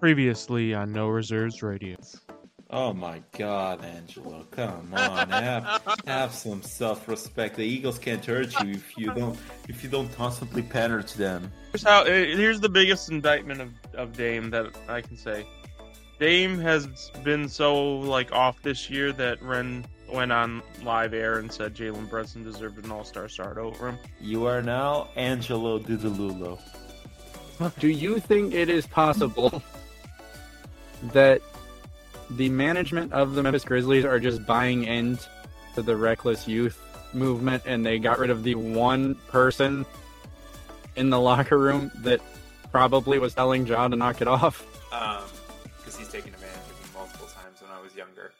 Previously on No Reserves Radio. Oh my God, Angelo! Come on, have, have some self-respect. The Eagles can't hurt you if you don't if you don't constantly pander to them. Here's how. eh, Here's the biggest indictment of, of Dame that I can say. Dame has been so like off this year that Rehn went on live air and said Jalen Brunson deserved an All Star start over him. You are now Angelo Dudululo. Do you think it is possible that the management of the Memphis Grizzlies are just buying into the reckless youth movement and they got rid of the one person in the locker room that probably was telling Ja to knock it off? Um, because he's taken advantage of me multiple times when I was younger.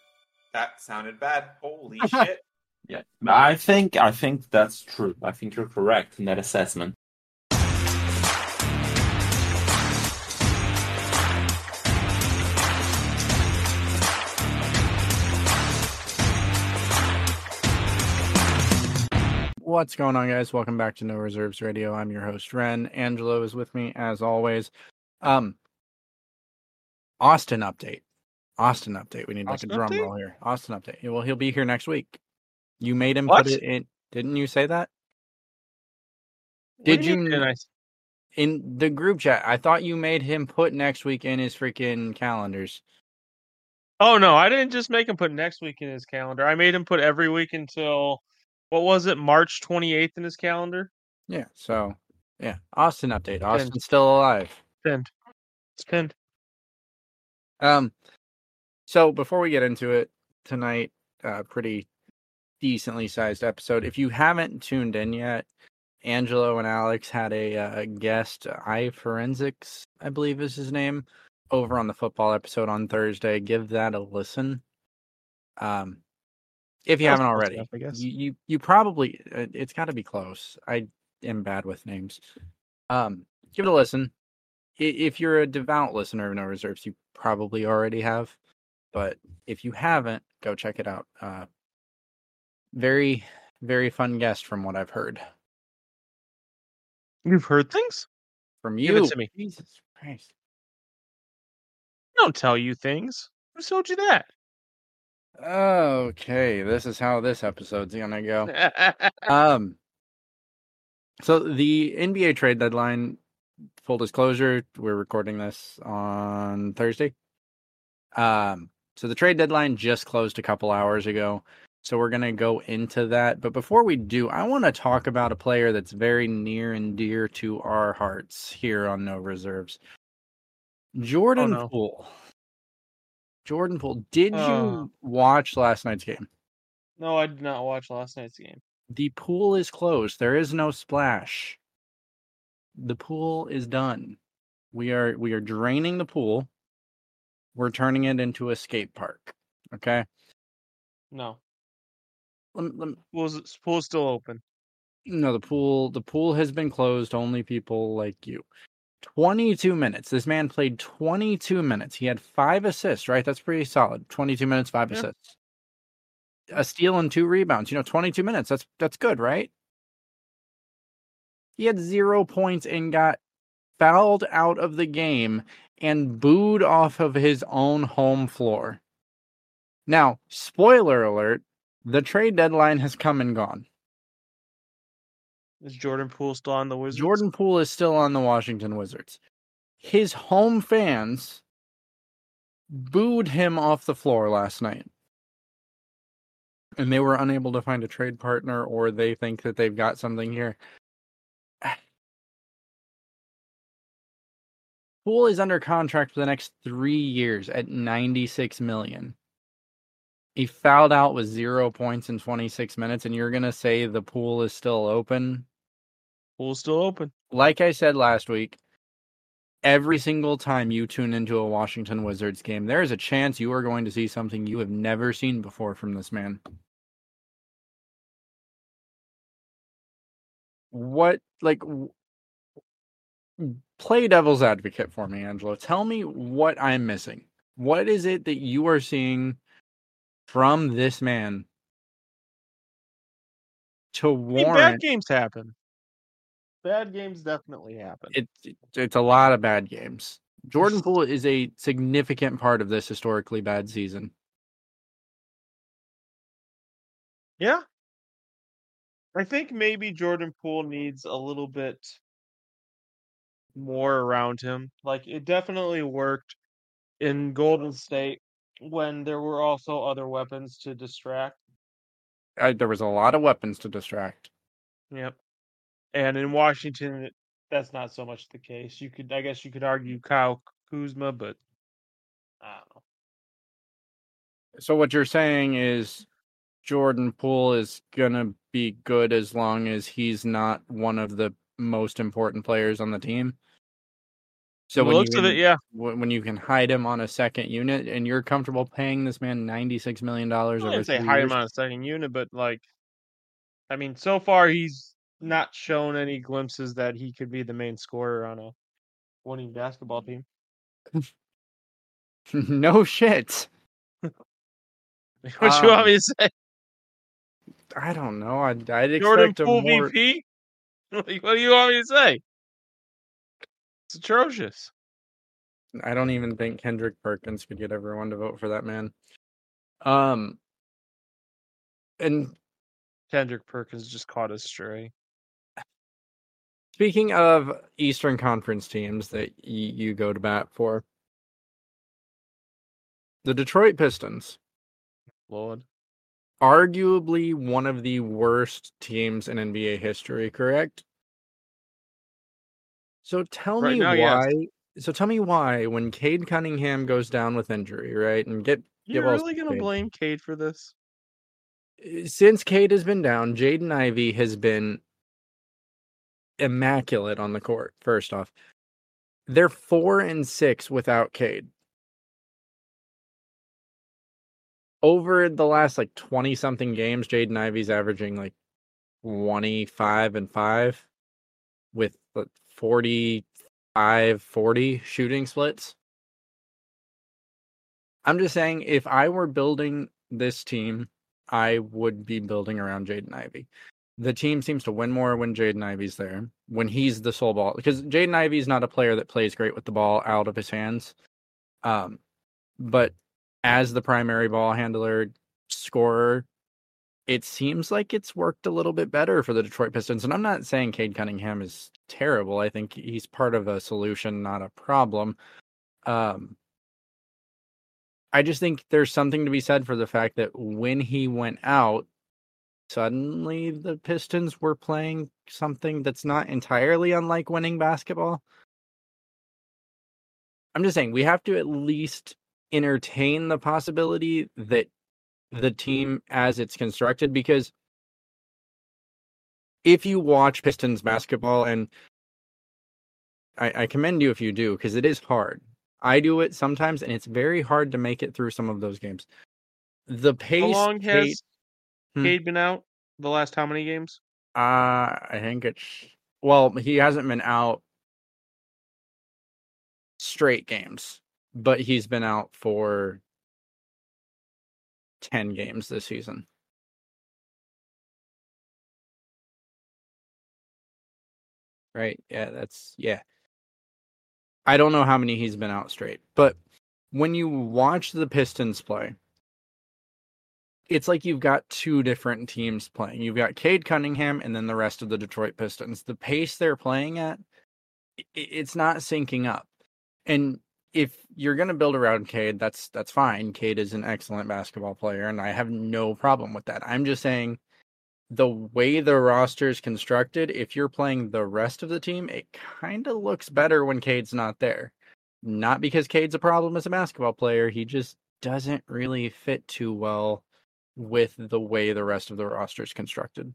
That sounded bad. Holy shit. Yeah, I think I think that's true. I think you're correct in that assessment. What's going on, guys? Welcome back to No Reserves Radio. I'm your host, Rehn. Angelo is with me as always. Um, Austin update. Austin update. We need like Austin a drum update? roll here. Austin update. Well, he'll be here next week. You made him What? put it in. Didn't you say that Did you- didn't I- in the group chat? I thought you made him put next week in his freaking calendars. Oh no, I didn't just make him put next week in his calendar. I made him put every week until what was it, March 28th in his calendar. Yeah. So, yeah. Austin update. Austin's still alive. Pinned. It's pinned. Um, so before we get into it tonight, uh, pretty decently sized episode. If you haven't tuned in yet, Angelo and Alex had a uh, guest, I Forensics, I believe is his name, over on the football episode on Thursday. Give that a listen. Um, if you haven't already, enough, I guess. you you, you probably uh, it's got to be close. I am bad with names. Um, give it a listen. If you're a devout listener of No Reserves, you probably already have. But if you haven't, go check it out. Uh, very, very fun guest from what I've heard You've heard things? from you. Give it to me. Jesus Christ. I don't tell you things. Who told you that? Okay, this is how this episode's gonna go. Um, so the NBA trade deadline, full disclosure, we're recording this on Thursday. Um, so the trade deadline just closed a couple hours ago. So we're gonna go into that. But before we do, I want to talk about a player that's very near and dear to our hearts here on No Reserves. Jordan no. Poole. Jordan Poole, did Oh. you uh. watch last night's game? no, I did not watch last night's game. The pool is closed. There is no splash. The pool is done. We are we are draining the pool. We're turning it into a skate park. Okay. No. Lem- lem- Pool's, pool's still open. no, the pool the pool has been closed. Only people like you. 22 minutes. This man played 22 minutes. He had five assists, right? That's pretty solid. 22 minutes, five Yeah. assists. A steal and two rebounds. You know, 22 minutes. That's that's good, right? He had zero points and got fouled out of the game and booed off of his own home floor. Now, spoiler alert, the trade deadline has come and gone. Is Jordan Poole still on the Wizards? Jordan Poole is still on the Washington Wizards. His home fans booed him off the floor last night. And they were unable to find a trade partner, or they think that they've got something here. Poole is under contract for the next three years at 96 million. He fouled out with zero points in 26 minutes, and you're going to say the pool is still open? Pool's still open. like I said last week, every single time you tune into a Washington Wizards game, there is a chance you are going to see something you have never seen before from this man. What, like, play devil's advocate for me, Angelo. Tell me what I'm missing. What is it that you are seeing from this man to I mean, warrant? bad games happen. Bad games definitely happen. it, it- it's a lot of bad games. Jordan Poole is a significant part of this historically bad season. Yeah. I think maybe Jordan Poole needs a little bit more around him. Like it definitely worked in Golden State when there were also other weapons to distract. I, there was a lot of weapons to distract. Yep. And in Washington, that's not so much the case. You could, I guess, you could argue Kyle Kuzma, but I don't know. So what you're saying is Jordan Poole is gonna be good as long as he's not one of the most important players on the team. So when looks you of it, yeah. when you can hide him on a second unit and you're comfortable paying this man ninety six million dollars I over wouldn't say hide him on a second unit, but like, I mean, so far he's not shown any glimpses that he could be the main scorer on a winning basketball team. no shit. what you want Um, me to say? I don't know. I'd, I'd Jordan expect a Poole more. VP? Like, what do you want me to say? It's atrocious. I don't even think Kendrick Perkins could get everyone to vote for that man. Um, and Kendrick Perkins just caught a stray. Speaking of Eastern Conference teams that y- you go to bat for, the Detroit Pistons, Lord. arguably one of the worst teams in NBA history, correct? So tell Right me now, why. So tell me why when Cade Cunningham goes down with injury, right? And get You're really gonna Cade. blame Cade for this? Uh, since Cade has been down, Jaden Ivey has been immaculate on the court. First off, they're four and six without Cade. Over the last like twenty something games, Jaden Ivey's averaging like twenty five and five, with like, 45 40 shooting splits. I'm just saying, if I were building this team, I would be building around Jaden Ivey. The team seems to win more when Jaden Ivey's there, when he's the sole ball. Because Jaden Ivey's not a player that plays great with the ball out of his hands. Um, but as the primary ball handler, scorer, it seems like it's worked a little bit better for the Detroit Pistons. And I'm not saying Cade Cunningham is terrible. I think he's part of a solution, not a problem. Um, I just think there's something to be said for the fact that when he went out, suddenly the Pistons were playing something that's not entirely unlike winning basketball. I'm just saying we have to at least entertain the possibility that the team as it's constructed because if you watch Pistons basketball and I, I commend you if you do because it is hard. I do it sometimes and it's very hard to make it through some of those games. The pace How long Cade- has Hmm. Cade been out? The last how many games? Uh, I think it's well, he hasn't been out straight games, but he's been out for 10 games this season. Right? Yeah, that's yeah. I don't know how many he's been out straight, but when you watch the Pistons play, it's like you've got two different teams playing. You've got Cade Cunningham and then the rest of the Detroit Pistons. The pace they're playing at, it's not syncing up. And if you're going to build around Cade, that's that's fine. Cade is an excellent basketball player, and I have no problem with that. I'm just saying the way the roster is constructed, if you're playing the rest of the team, it kind of looks better when Cade's not there. Not because Cade's a problem as a basketball player, he just doesn't really fit too well with the way the rest of the roster is constructed.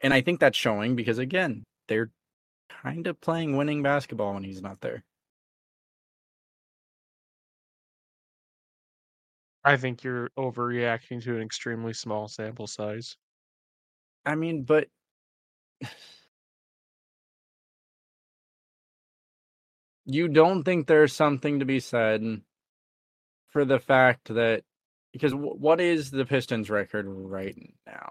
And I think that's showing because again, they're kind of playing winning basketball when he's not there. I think you're overreacting to an extremely small sample size. I mean, but you don't think there's something to be said for the fact that because wh- what is the Pistons record right now?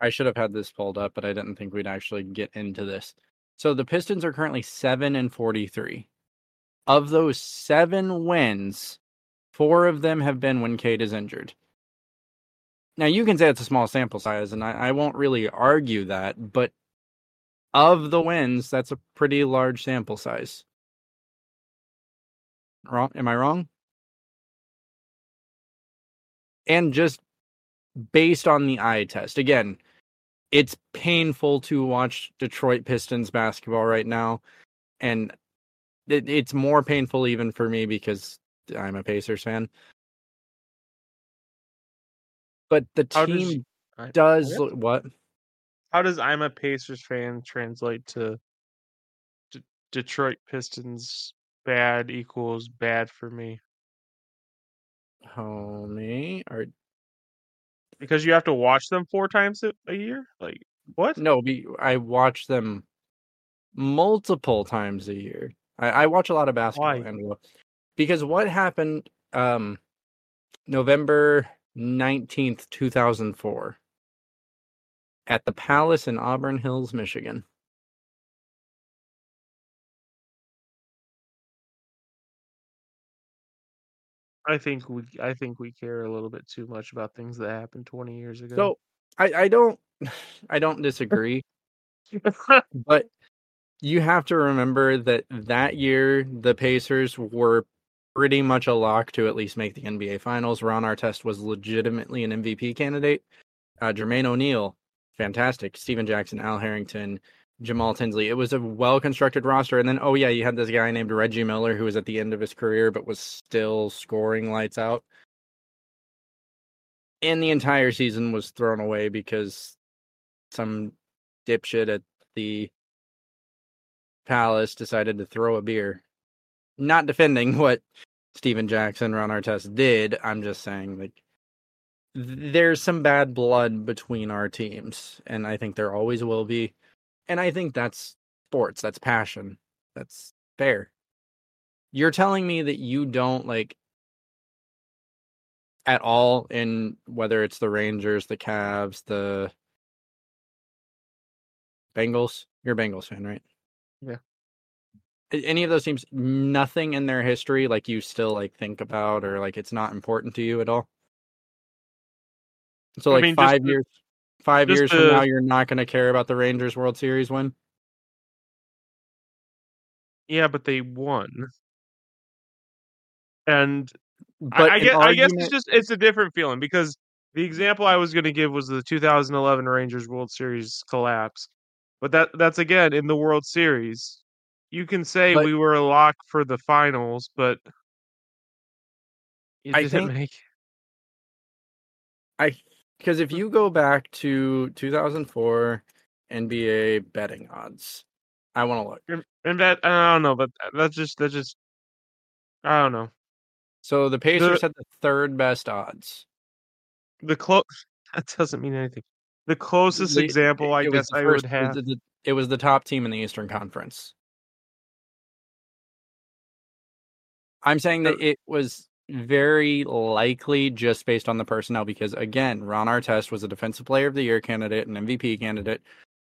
I should have had this pulled up, but I didn't think we'd actually get into this. So the Pistons are currently 7 and 43. Of those 7 wins, 4 of them have been when Cade is injured. Now you can say it's a small sample size and I, I won't really argue that, but of the wins, that's a pretty large sample size. Wrong? Am I wrong? And just based on the eye test, again, it's painful to watch Detroit Pistons basketball right now, and it, it's more painful even for me because I'm a Pacers fan. But the does- team I- does what? what? How does I'm a Pacers fan translate to D- Detroit Pistons bad equals bad for me? Homie, or Because you have to watch them four times a, year? Like, what? no? Be, I watch them multiple times a year. I, I watch a lot of basketball, Why? because what happened, um, November nineteenth, two thousand four, at the Palace in Auburn Hills, Michigan. I think we I think we care a little bit too much about things that happened 20 years ago. So I, I don't I don't disagree, but you have to remember that that year the Pacers were pretty much a lock to at least make the NBA Finals. Ron Artest was legitimately an MVP candidate. Uh, Jermaine O'Neal, fantastic. Stephen Jackson, Al Harrington, Jamal Tinsley. It was a well constructed roster. And then, oh yeah, you had this guy named Reggie Miller who was at the end of his career but was still scoring lights out. And the entire season was thrown away because some dipshit at the Palace decided to throw a beer. Not defending what Stephen Jackson, Ron Artest did. I'm just saying, like, there's some bad blood between our teams, and I think there always will be. And I think that's sports. That's passion. That's fair. You're telling me that you don't like at all in whether it's the Rangers, the Cavs, the Bengals. You're a Bengals fan, right? Yeah. Any of those teams, nothing in their history like you still like think about or like it's not important to you at all. So I like mean, five the- years, five just years from now, you're not going to care about the Rangers World Series win. yeah, but they won. And But I, I guess I guess it's just it's a different feeling because the example I was going to give was the 2011 Rangers World Series collapse. But that that's again in the World Series. You can say But- we were a lock for the finals, but I think- make I because if mm-hmm. you go back to 2004 NBA betting odds, I want to look. and, and that I don't know, but that's just that's just I don't know. So the Pacers had the third best odds. The close that doesn't mean anything. The closest The- example I guess I first- would it was have the- It was the top team in the Eastern Conference. I'm saying that it was very likely just based on the personnel because again, Ron Artest was a defensive player of the year candidate, and MVP candidate.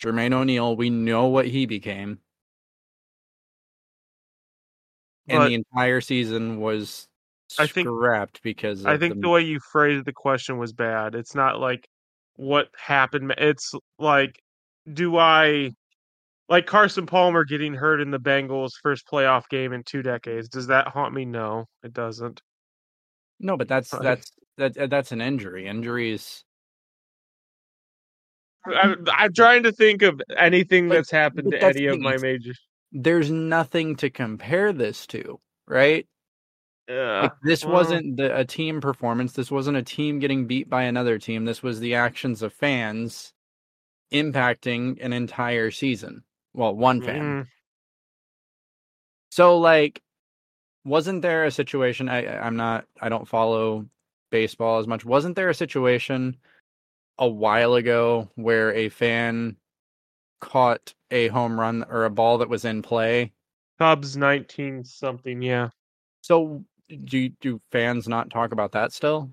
Jermaine O'Neal, we know what he became. And the entire season was I think- scrapped because I think the way you phrased the question was bad. It's not like what happened. It's like, do I like Carson Palmer getting hurt in the Bengals' first playoff game in two decades? Does that haunt me? No, it doesn't. No, but that's that's that that's an injury. Injuries I, I'm trying to think of anything that's happened to that's any of my majors. there's nothing to compare this to, right? Yeah, Like this well, wasn't the, a team performance. This wasn't a team getting beat by another team. This was the actions of fans impacting an entire season. Well, one fan. mm, So like wasn't there a situation I I'm not I don't follow baseball as much. Wasn't there a situation a while ago where a fan caught a home run or a ball that was in play? Cubs 19 something. Yeah, So do do fans not talk about that still?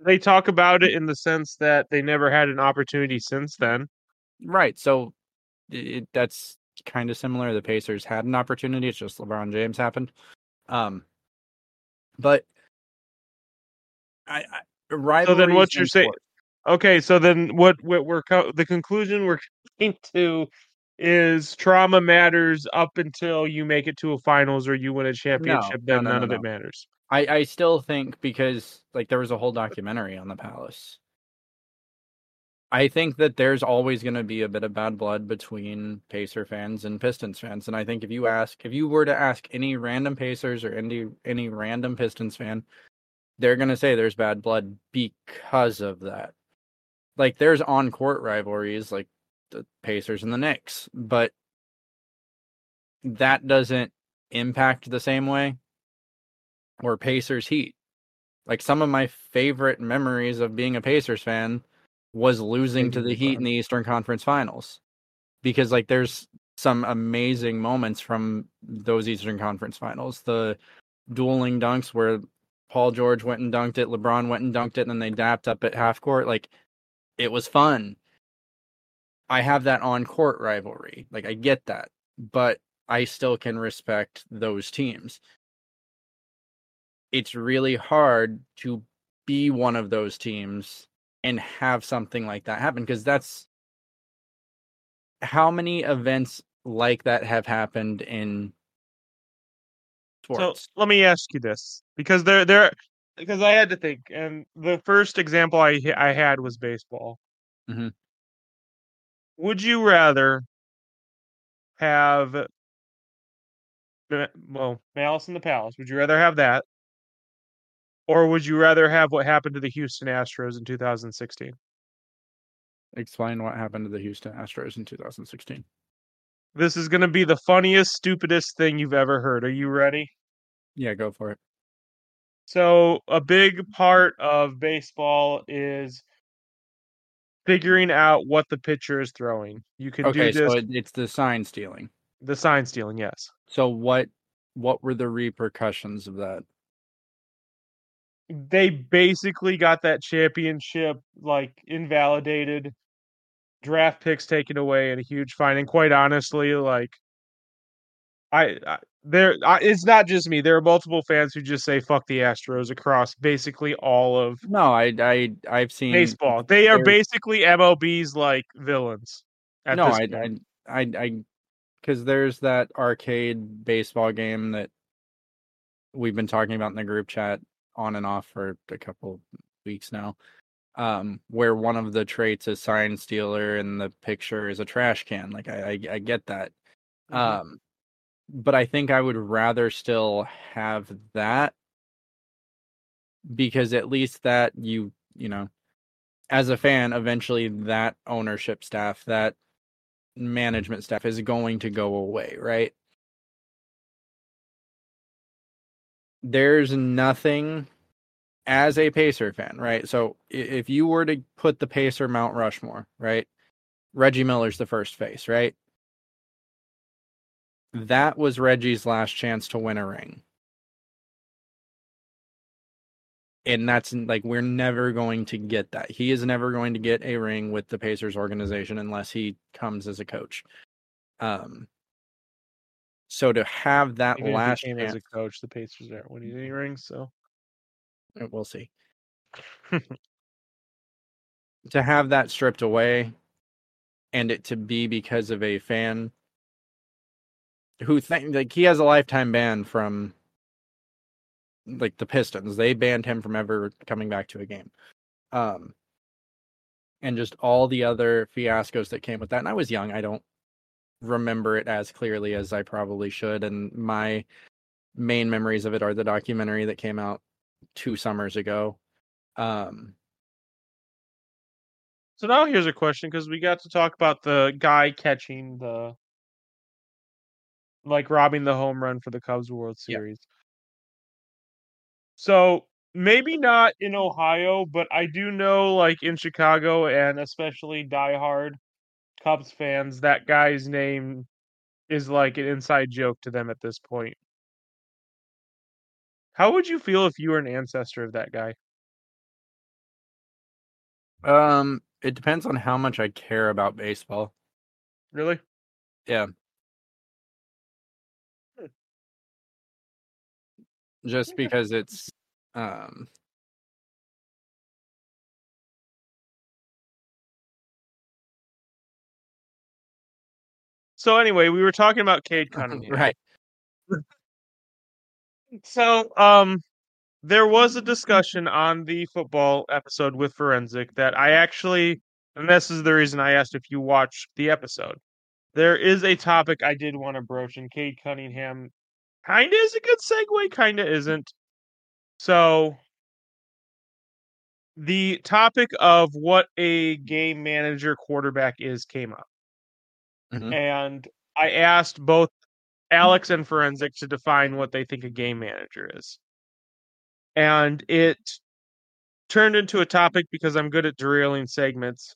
they talk about it in the sense that they never had an opportunity since then. Right. So it, that's kind of similar. The Pacers had an opportunity. It's just LeBron James happened. Um, but I, I. So then, what you're saying? Okay, so then what? What we're co- the conclusion we're coming to is trauma matters up until you make it to a finals or you win a championship. no, then no, none no, of it matters. I, I still think because like there was a whole documentary on the Palace. I think that there's always going to be a bit of bad blood between Pacer fans and Pistons fans, and I think if you ask, if you were to ask any random Pacers or any any random Pistons fan, they're going to say there's bad blood because of that. Like there's on court rivalries, like the Pacers and the Knicks, but that doesn't impact the same way or Pacers Heat. Like some of my favorite memories of being a Pacers fan was losing to the Heat in the Eastern Conference Finals. Because like there's some amazing moments from those Eastern Conference Finals. The dueling dunks where Paul George went and dunked it, LeBron went and dunked it, and then they dapped up at half court. Like it was fun. I have that on court rivalry. Like I get that. But I still can respect those teams it's really hard to be one of those teams and have something like that happen because that's how many events like that have happened in sports. So let me ask you this, because there, there, because I had to think, and the first example I I had was baseball. Mhm. Would you rather have, well, Malice in the Palace? Would you rather have that, or would you rather have what happened to the Houston Astros in 2016? Explain what happened to the Houston Astros in 2016. This is going to be the funniest, stupidest thing you've ever heard. Are you ready? Yeah, go for it. So, a big part of baseball is figuring out what the pitcher is throwing. You can Okay, do this. so it's the sign stealing. the sign stealing, yes. So what what were the repercussions of that? They basically got that championship like invalidated, draft picks taken away, and a huge fine. And quite honestly, like I, I there, I, it's not just me. There are multiple fans who just say "fuck the Astros" across basically all of No, I I I've seen baseball. They are basically MLB's like villains. No, I. I, I, I, because there's that arcade baseball game that we've been talking about in the group chat on and off for a couple weeks now, um, where one of the traits is sign stealer and the picture is a trash can. Like I, I, I get that, Mhm. um, but I think I would rather still have that because at least that you, you know, as a fan, eventually that ownership staff, that management staff is going to go away, right? There's nothing as a Pacer fan, right? So if you were to put the Pacer Mount Rushmore, right? Reggie Miller's the first face, right? That was Reggie's last chance to win a ring. And that's like we're never going to get that. He is never going to get a ring with the Pacers organization unless he comes as a coach. Um so to have that Even if last chance, as a coach, the Pacers aren't winning any rings. So Uh, we'll see. to have that stripped away and it to be because of a fan who think like he has a lifetime ban from like the Pistons. They banned him from ever coming back to a game. Um and just all the other fiascos that came with that. And I was young. I don't remember it as clearly as I probably should. And my main memories of it are the documentary that came out two summers ago. Um So now here's a question because we got to talk about the guy catching the like robbing the home run for the Cubs World Yeah. Series. So maybe not in Ohio, but I do know like in Chicago and especially diehard Cubs fans, that guy's name is like an inside joke to them at this point. How would you feel if you were an ancestor of that guy? Um, it depends on how much I care about baseball. Really? Yeah. Hmm. Just because it's um So anyway, we were talking about Cade Cunningham. right. So, um, there was a discussion on the football episode with Forensic that I actually, and this is the reason I asked if you watched the episode. There is a topic I did want to broach, and Cade Cunningham kind of is a good segue, kind of isn't. So, the topic of what a game manager quarterback is came up. Mhm. And I asked both Alex and Forensic to define what they think a game manager is. And it turned into a topic because I'm good at derailing segments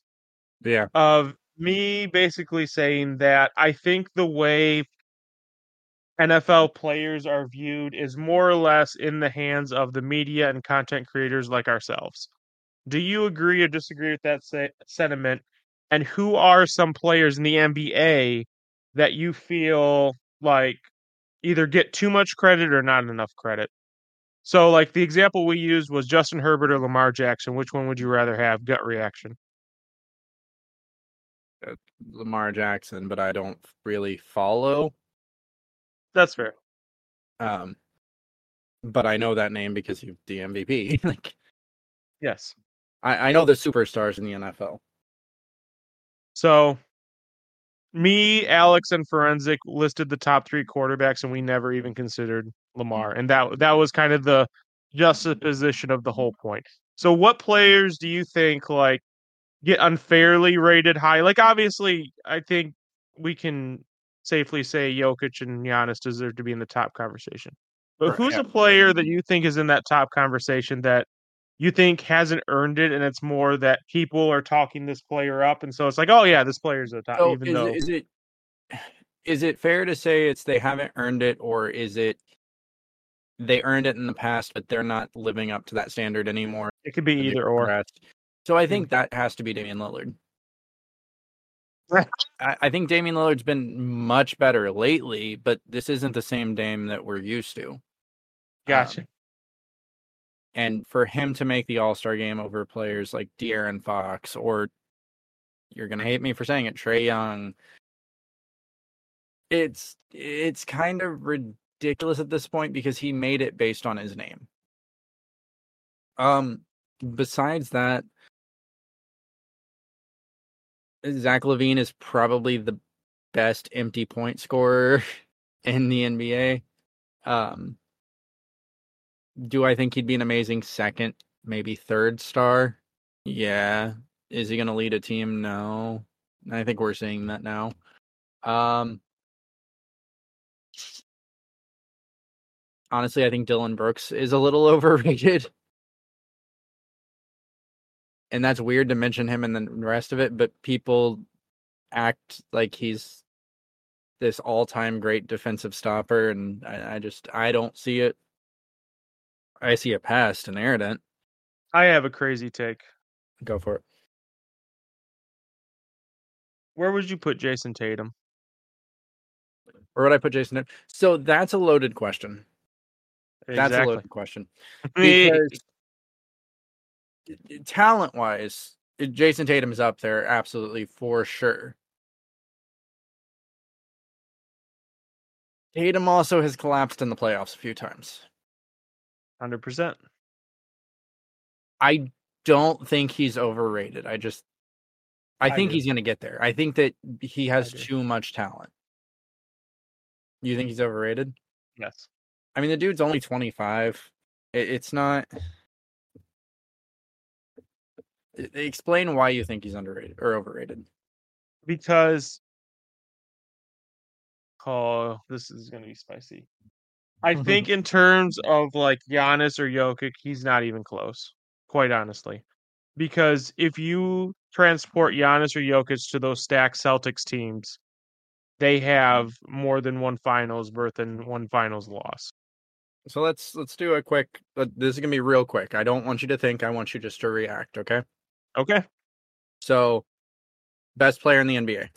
Yeah. of me basically saying that I think the way NFL players are viewed is more or less in the hands of the media and content creators like ourselves. Do you agree or disagree with that se- sentiment? And who are some players in the NBA that you feel like either get too much credit or not enough credit? So, like the example we used was Justin Herbert or Lamar Jackson. Which one would you rather have? Gut reaction. Lamar Jackson, but I don't really follow. That's fair. Um but I know that name because he's the MVP. like Yes. I, I know the superstars in the NFL. So, me, Alex, and Forensic listed the top three quarterbacks, and we never even considered Lamar, and that that was kind of the juxtaposition of the whole point. So, what players do you think like get unfairly rated high? Like, obviously, I think we can safely say Jokic and Giannis deserve to be in the top conversation. But Right, who's yeah. a player that you think is in that top conversation that you think hasn't earned it, and it's more that people are talking this player up, and so it's like, oh yeah, this player's a top, So even is, though is it is it fair to say it's they haven't earned it, or is it they earned it in the past, but they're not living up to that standard anymore? it could be either or. So I think that has to be Damian Lillard. I, I think Damian Lillard's been much better lately, but this isn't the same Dame that we're used to. Gotcha. Um, and for him to make the All Star game over players like De'Aaron Fox or you're gonna hate me for saying it, Trae Young. It's it's kind of ridiculous at this point because he made it based on his name. Um besides that, Zach LaVine is probably the best empty point scorer in the NBA. Um do I think he'd be an amazing second, maybe third star? Yeah. Is he going to lead a team? No. I think we're seeing that now. Um Honestly, I think Dillon Brooks is a little overrated. And that's weird to mention him and the rest of it, but people act like he's this all-time great defensive stopper and I, I just I don't see it. I see a pass to Narradent. I have a crazy take. Go for it. Where would you put Jayson Tatum? Or would I put Jayson? in? So that's a loaded question. That's a loaded question. Because talent wise, Jayson Tatum is up there absolutely for sure. Tatum also has collapsed in the playoffs a few times. Hundred percent. I don't think he's overrated. I just I, I think do. he's going to get there. I think that he has too much talent. You think he's overrated? Yes. I mean, the dude's only 25. It, it's not. Explain why you think he's underrated or overrated. Because oh, this is gonna be spicy. I mm-hmm. think in terms of like Giannis or Jokic, he's not even close. Quite honestly, because if you transport Giannis or Jokic to those stacked Celtics teams, they have more than one finals berth and one finals loss. So let's let's do a quick. But this is gonna be real quick. I don't want you to think. I want you just to react. Okay. Okay. So, best player in the NBA.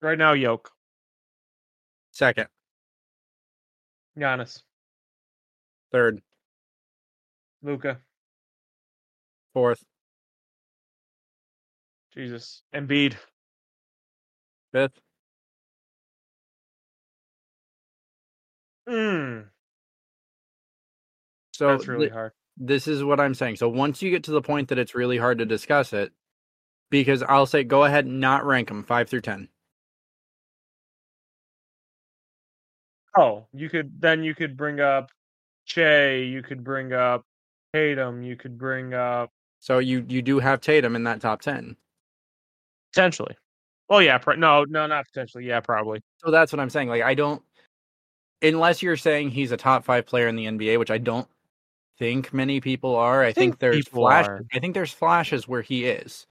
Right now, Yoke, Second, Giannis, third, Luka, fourth, Jesus, Embiid, fifth. mm, So that's really th- hard. this is what I'm saying. So once you get to the point that it's really hard to discuss it, because I'll say go ahead and not rank them five through ten. Oh, you could then you could bring up Shai, you could bring up Tatum, you could bring up So you you do have Tatum in that top ten. potentially. Oh yeah, pro- no, no, not potentially. Yeah, probably. So that's what I'm saying. Like I don't, unless you're saying he's a top five player in the NBA, which I don't think many people are. I, think, think there's flash. are. I think there's flashes where he is.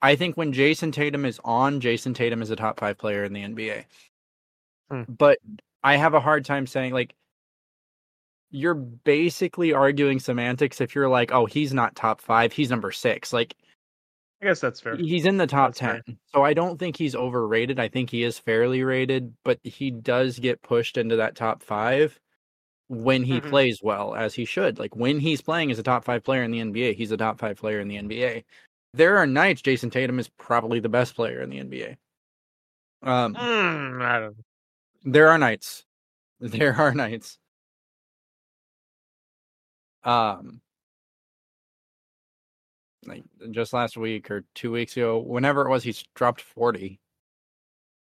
I think when Jayson Tatum is on, Jayson Tatum is a top five player in the NBA. Hmm. But I have a hard time saying like you're basically arguing semantics if you're like, oh, he's not top five, he's number six. Like I guess that's fair. He's in the top That's fair. 10. So I don't think he's overrated. I think he is fairly rated, but he does get pushed into that top 5 when he Mhm. plays well as he should. Like when he's playing as a top 5 player in the NBA, he's a top 5 player in the NBA. There are nights Jayson Tatum is probably the best player in the NBA. Um Mm, I don't. There are nights. There are nights. Um like just last week or two weeks ago, whenever it was, he's dropped forty.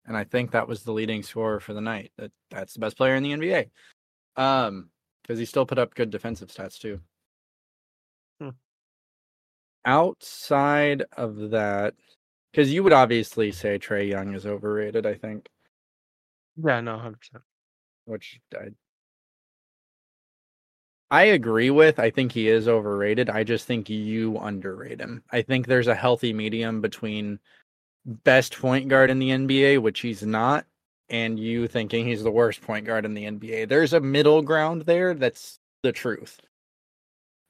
And I think that was the leading scorer for the night. That that's the best player in the NBA. Um, because he still put up good defensive stats too. Hmm. Outside of that, because you would obviously say Trae Young is overrated, I think. Yeah, no, hundred percent. which I I agree with. I think he is overrated. I just think you underrate him. I think there's a healthy medium between best point guard in the NBA, which he's not, and you thinking he's the worst point guard in the NBA. There's a middle ground there that's the truth.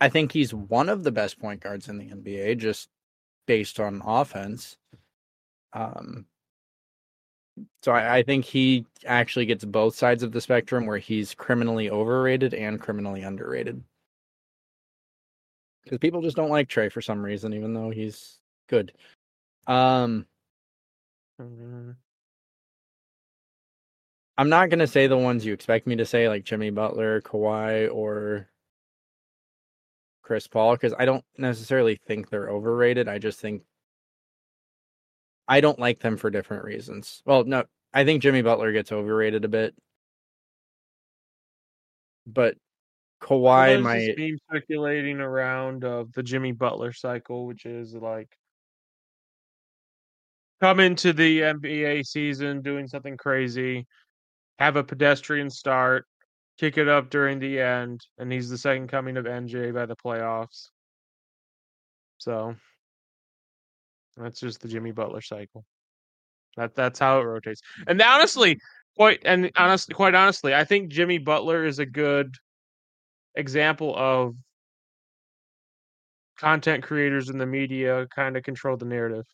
I think he's one of the best point guards in the NBA just based on offense. Um so I, I think he actually gets both sides of the spectrum where he's criminally overrated and criminally underrated. Because people just don't like Trae for some reason, even though he's good. Um, Mm, I'm not gonna say the ones you expect me to say, like Jimmy Butler, Kawhi, or Chris Paul, because I don't necessarily think they're overrated. I just think I don't like them for different reasons. Well, no, I think Jimmy Butler gets overrated a bit, but Kawhi There's might. meme circulating around of the Jimmy Butler cycle, which is like come into the NBA season doing something crazy, have a pedestrian start, kick it up during the end, and he's the second coming of MJ by the playoffs. So that's just the Jimmy Butler cycle. That that's how it rotates. And honestly, quite and honestly, quite honestly, I think Jimmy Butler is a good example of content creators in the media kind of control the narrative.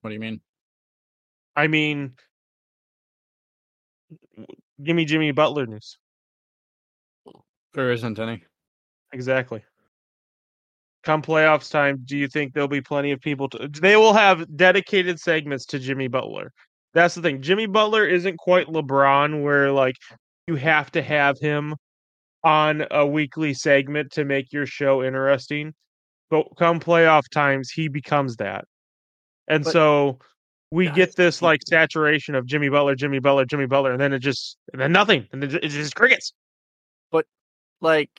What do you mean? I mean, give me Jimmy Butler news. There isn't any. Exactly. Come playoffs time, do you think there'll be plenty of people to they will have dedicated segments to Jimmy Butler. That's the thing. Jimmy Butler isn't quite LeBron where like you have to have him on a weekly segment to make your show interesting. But come playoff times, he becomes that. And But- so we get this like saturation of Jimmy Butler, Jimmy Butler, Jimmy Butler, and then it just and then nothing. And then it's just crickets. But like,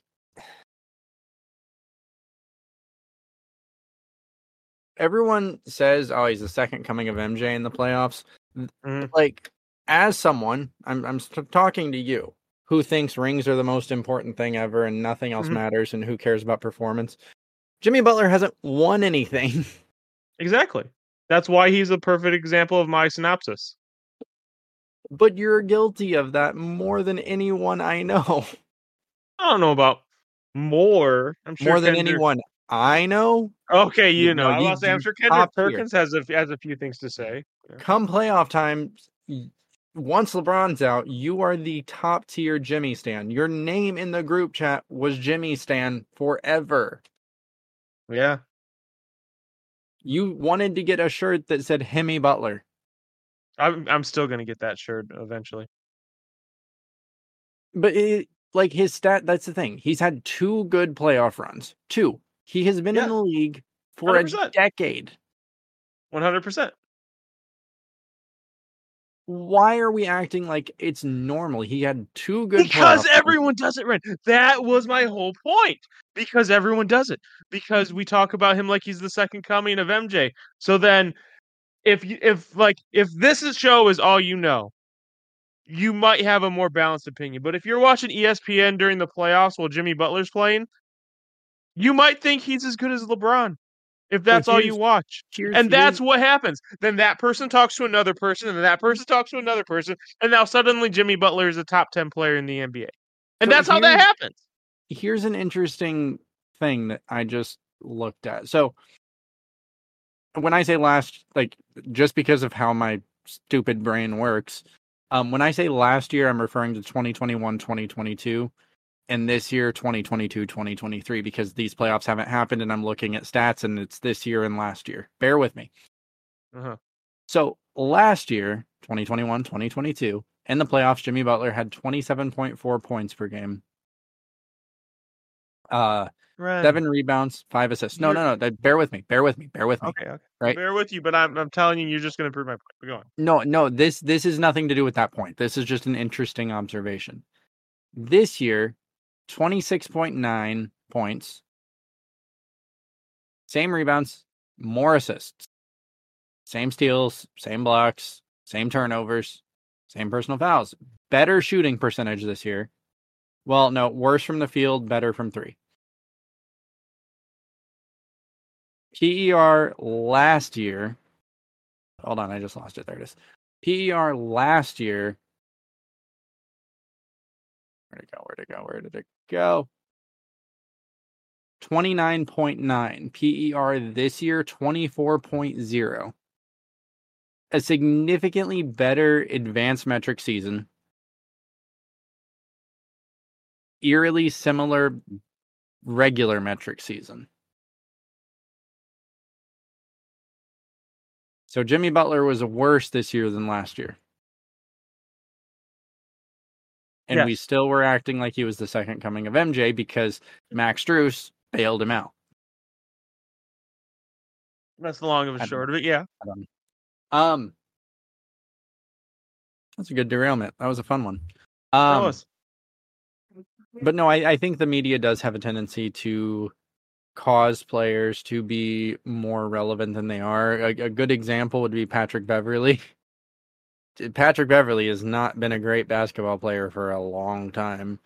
everyone says, "Oh, he's the second coming of MJ in the playoffs." Mhm. Like, as someone, I'm I'm st- talking to you who thinks rings are the most important thing ever and nothing else Mhm. matters and who cares about performance. Jimmy Butler hasn't won anything. Exactly. That's why he's a perfect example of my synopsis. but you're guilty of that more than anyone I know. I don't know about more. I'm sure more than Kendrick- anyone I know, Okay, you You know, know, I you- was say, I'm sure Kendrick. Perkins has a has a few things to say. come playoff time, once LeBron's out, you are the top tier Jimmy Stan. Your name in the group chat was Jimmy Stan forever. Yeah, You wanted to get a shirt that said Himmy Butler. I'm I'm still gonna get that shirt eventually. But it, like his stat, that's the thing. He's had two good playoff runs. Two. He has been Yeah. in the league for a 100%. decade. One hundred percent. Why are we acting like it's normal? He had two good Because everyone does it, Rehn. That was my whole point. Because everyone does it. Because we talk about him like he's the second coming of MJ. So then, if you, if like if this is show is all you know, you might have a more balanced opinion. But if you're watching ESPN during the playoffs while Jimmy Butler's playing, you might think he's as good as LeBron. If that's all you watch. And that's what happens. Then that person talks to another person, and that person talks to another person, and now suddenly Jimmy Butler is a top 10 player in the NBA. And So that's how that happens. here's an interesting thing that I just looked at. So when I say last, like just because of how my stupid brain works, um, when I say last year, I'm referring to 2021, 2022, and this year, 2022, 2023, because these playoffs haven't happened, and I'm looking at stats, and it's this year and last year. Bear with me. Uh-huh. So last year, 2021, 2022, in the playoffs, Jimmy Butler had 27.4 points per game. Uh, Right. seven rebounds, five assists. No, You're- no, no. that- Bear with me. Bear with me. Bear with me. Okay, okay. Right. Bear with you, but I'm I'm telling you, you're just gonna prove my point. But Go on. No, no. This this is nothing to do with that point. This is just an interesting observation. This year, twenty six point nine points, same rebounds, more assists, same steals, same blocks, same turnovers, same personal fouls. Better shooting percentage this year. Well, no, worse from the field, better from three. PER last year. Hold on, I just lost it. There it is. PER last year. Where'd it go? Where'd it go? Where did it go? 29.9. PER this year, 24.0. A significantly better advanced metric season. Eerily similar regular metric season. So Jimmy Butler was worse this year than last year. And we still were acting like he was the second coming of MJ because Max Strus bailed him out. That's the long of don't short of it. Yeah. Um That's a good derailment. That was a fun one. That Um was. but no, I, I think the media does have a tendency to cause players to be more relevant than they are. A, a good example would be Patrick Beverley. Patrick Beverley has not been a great basketball player for a long time,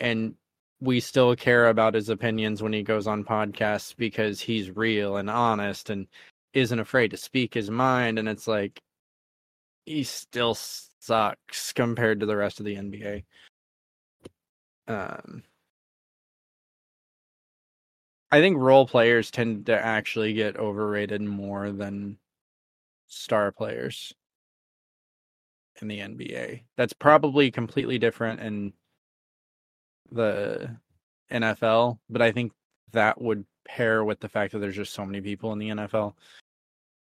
and we still care about his opinions when he goes on podcasts because he's real and honest and isn't afraid to speak his mind. And it's like he still sucks compared to the rest of the NBA. Um, I think role players tend to actually get overrated more than star players in the NBA. That's probably completely different in the NFL, but I think that would pair with the fact that there's just so many people in the NFL.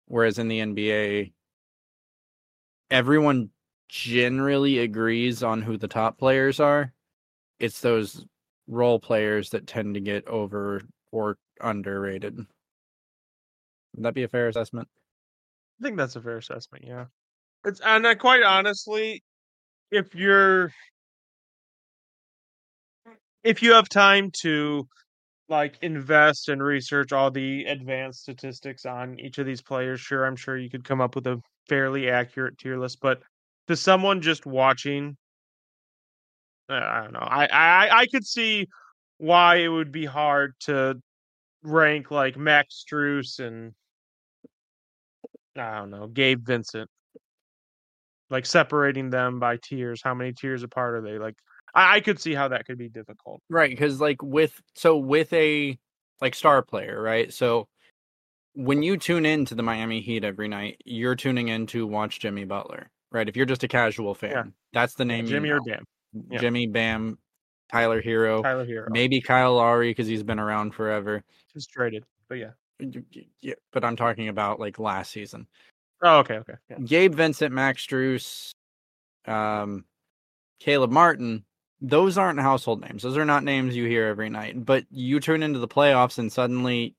Whereas in the NBA, everyone generally agrees on who the top players are. It's those role players that tend to get over or underrated. Would that be a fair assessment? I think that's a fair assessment. Yeah. It's and uh, quite honestly, if you're if you have time to like invest and research all the advanced statistics on each of these players, sure, I'm sure you could come up with a fairly accurate tier list. But to someone just watching, I don't know. I, I I could see why it would be hard to rank like Max Strus and I don't know Gabe Vincent, like separating them by tiers. How many tiers apart are they? Like I, I could see how that could be difficult. Right, because like with so with a like star player, right? So when you tune in to the Miami Heat every night, you're tuning in to watch Jimmy Butler, right? If you're just a casual fan, Yeah. that's the name. you Jimmy or know. Bam. yeah. Jimmy, Bam, Tyler Herro, Tyler Herro. maybe Kyle Lowry because he's been around forever. Just traded. But yeah. Yeah, but I'm talking about like last season. Oh, okay, okay. Yeah. Gabe Vincent, Max Strus, um, Caleb Martin, those aren't household names. Those are not names you hear every night. But you turn into the playoffs and suddenly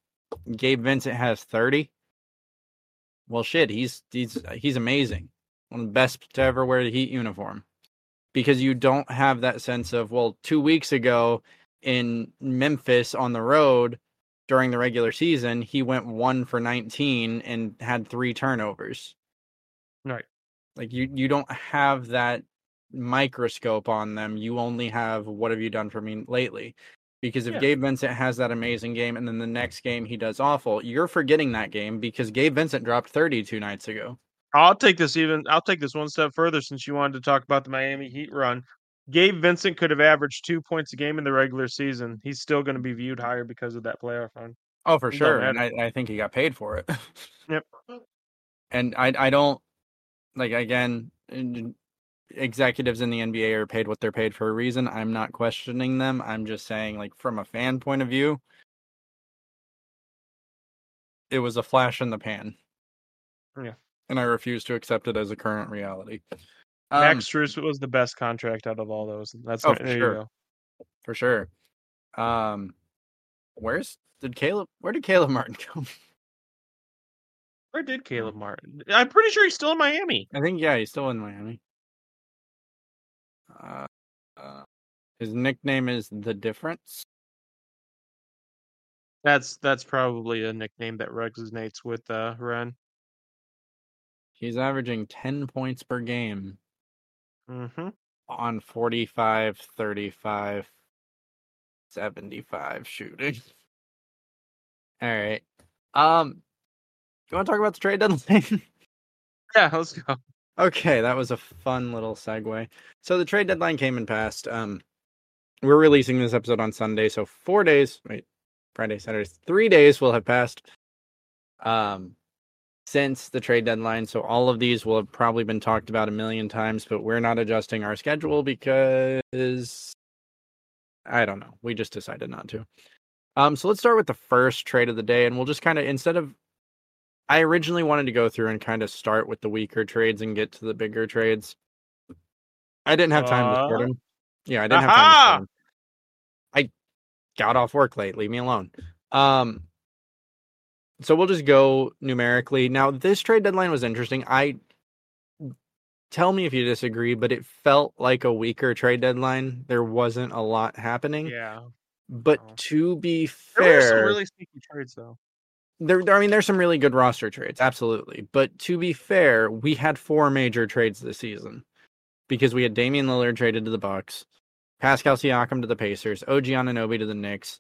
Gabe Vincent has 30. Well, shit, he's he's he's amazing. One of the best to ever wear the Heat uniform. Because you don't have that sense of, well, two weeks ago in Memphis on the road during the regular season, he went one for 19 and had three turnovers. Right. Like you you don't have that microscope on them. You only have what have you done for me lately? Because if Yeah. Gabe Vincent has that amazing game and then the next game he does awful, you're forgetting that game because Gabe Vincent dropped 30 two nights ago. I'll take this even. I'll take this one step further since you wanted to talk about the Miami Heat run. Gabe Vincent could have averaged two points a game in the regular season. He's still going to be viewed higher because of that playoff run. Oh, for sure. And I, I think he got paid for it. Yep. and I I don't like again executives in the NBA are paid what they're paid for a reason. I'm not questioning them. I'm just saying like from a fan point of view it was a flash in the pan. Yeah. And I refuse to accept it as a current reality. Um, Max Strus was the best contract out of all those. That's Oh, for sure. for sure. Um where's did Caleb where did Caleb Martin go? Where did Caleb Martin? I'm pretty sure he's still in Miami. I think yeah, he's still in Miami. Uh, uh, his nickname is the difference. That's that's probably a nickname that resonates with uh, Rehn. He's averaging 10 points per game Mm-hmm. on 45, 35, 75 shooting. All right. Um, you want to talk about the trade deadline? Yeah, let's go. Okay, that was a fun little segue. So the trade deadline came and passed. Um, we're releasing this episode on Sunday, so four days. Wait, Friday, Saturday, three days will have passed. Um, since the trade deadline, so all of these will have probably been talked about a million times, but we're not adjusting our schedule because I don't know. We just decided not to. Um, so let's start with the first trade of the day, and we'll just kind of instead of I originally wanted to go through and kind of start with the weaker trades and get to the bigger trades. I didn't have time to sort Uh, them. Yeah, I didn't have time aha! to sort 'em. I got off work late. Leave me alone. Um, so we'll just go numerically. Now, this trade deadline was interesting. I tell me if you disagree, but it felt like a weaker trade deadline. There wasn't a lot happening. Yeah. But Oh. to be fair, There were some really sneaky trades though. there, there- I mean, there's some really good roster trades, absolutely. But to be fair, we had four major trades this season because we had Damian Lillard traded to the Bucks, Pascal Siakam to the Pacers, OG Anunoby to the Knicks,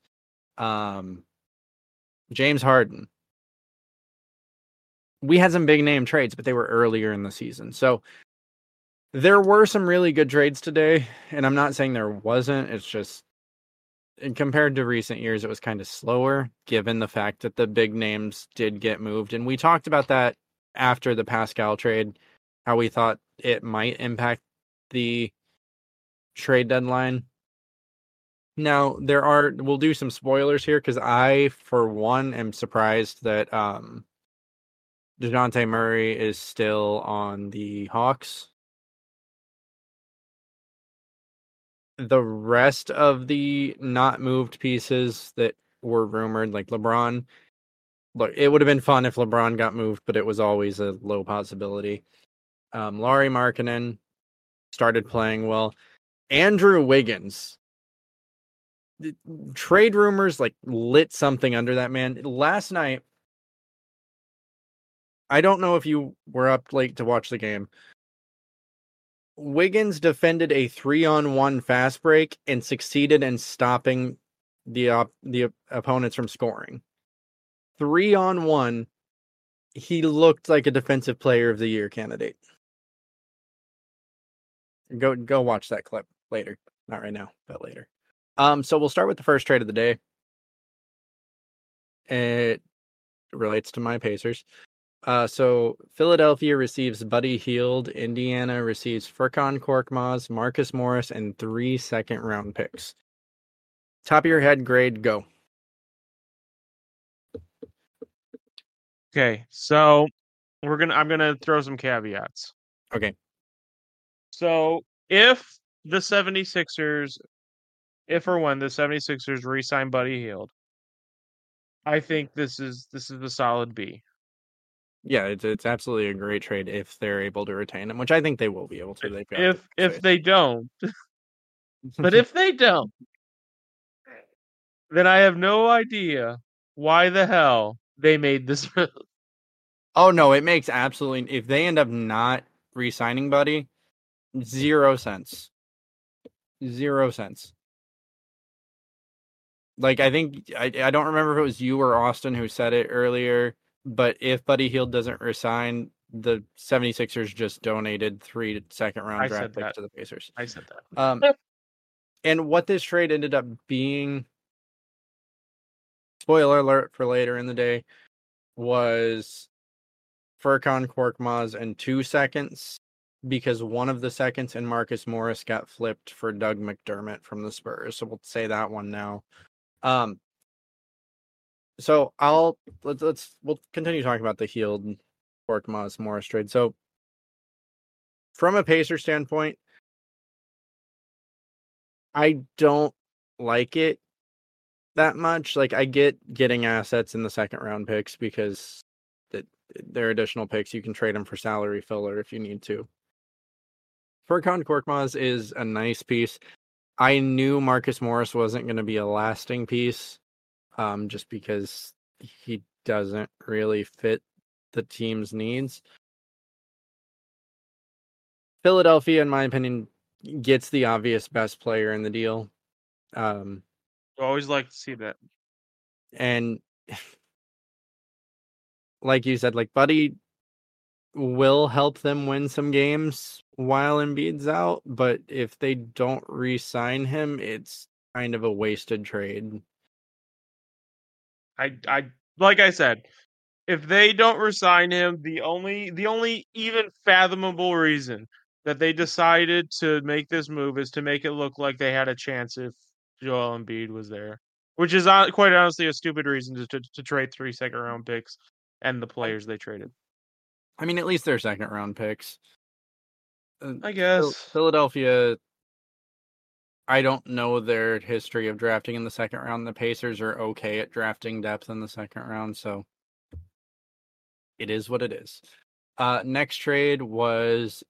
um, James Harden. We had some big name trades, but they were earlier in the season, so there were some really good trades today. And I'm not saying there wasn't. It's just compared to recent years, it was kind of slower, given the fact that the big names did get moved. And we talked about that after the Pascal trade, how we thought it might impact the trade deadline. Now, there are, we'll do some spoilers here because I, for one, am surprised that um, Dejounte Murray is still on the Hawks. the rest of the not moved pieces that were rumored, like LeBron, look, it would have been fun if LeBron got moved, but it was always a low possibility. Um, Lauri Markkanen started playing well. Andrew Wiggins. Trade rumors like lit something under that man. Last night, I don't know if you were up late to watch the game. Wiggins defended a three on one fast break and succeeded in stopping the op- the op- opponents from scoring. Three on one, he looked like a defensive player of the year candidate. Go go watch that clip later. Not right now, but later. Um, so we'll start with the first trade of the day. It relates to my Pacers. Uh, so Philadelphia receives Buddy Hield. Indiana receives Furkan Korkmaz, Marcus Morris, and three second round picks. Top of your head grade, go. Okay, so we're gonna I'm gonna throw some caveats. Okay. So if the 76ers if or when the 76ers re-sign Buddy Hield, I think this is this is a solid B. Yeah, it's it's absolutely a great trade if they're able to retain him, which I think they will be able to. They've got If if they don't, but if they don't, then I have no idea why the hell they made this move. Oh no, it makes absolutely if they end up not re-signing Buddy, zero sense. Zero sense. Like I think I I don't remember if it was you or Austin who said it earlier, but if Buddy Hield doesn't resign, the 76ers just donated three second round I draft picks that. to the Pacers. I said that. Um, and what this trade ended up being, spoiler alert for later in the day, was Furkan Korkmaz and two seconds because one of the seconds and Marcus Morris got flipped for Doug McDermott from the Spurs. So we'll say that one now. Um, so I'll let's let's we'll continue talking about the Hield Korkmaz Morris trade. So from a Pacer standpoint, I don't like it that much. Like I get getting assets in the second round picks because that they're additional picks. You can trade them for salary filler if you need to. Furkan Korkmaz is a nice piece. I knew Marcus Morris wasn't going to be a lasting piece, um, just because he doesn't really fit the team's needs. Philadelphia, in my opinion, gets the obvious best player in the deal. Um, I always like to see that. and like you said, like Buddy will help them win some games while Embiid's out, but if they don't re-sign him, it's kind of a wasted trade. I I like I said, if they don't resign him, the only the only even fathomable reason that they decided to make this move is to make it look like they had a chance if Joel Embiid was there, which is quite honestly a stupid reason to to, to trade three second round picks and the players they traded. I mean, at least they're second round picks. Uh, I guess. Philadelphia. I don't know their history of drafting in the second round. The Pacers are okay at drafting depth in the second round, so it is what it is. Uh, next trade was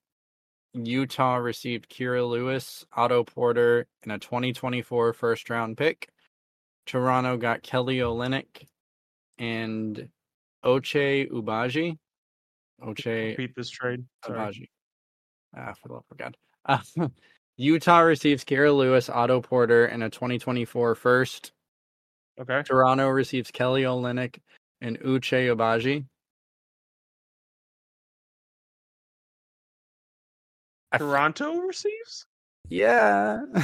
Utah received Kira Lewis, Otto Porter, and a 2024 first round pick. Toronto got Kelly Olynyk and Oche Ubaji. Oche Repeat this trade. Sorry. Tabaji. Ah, for the love of God. Uh, Utah receives Kira Lewis, Otto Porter, and a 2024 first. Okay. Toronto receives Kelly Olynyk and Uche Obaji. Toronto receives? yeah.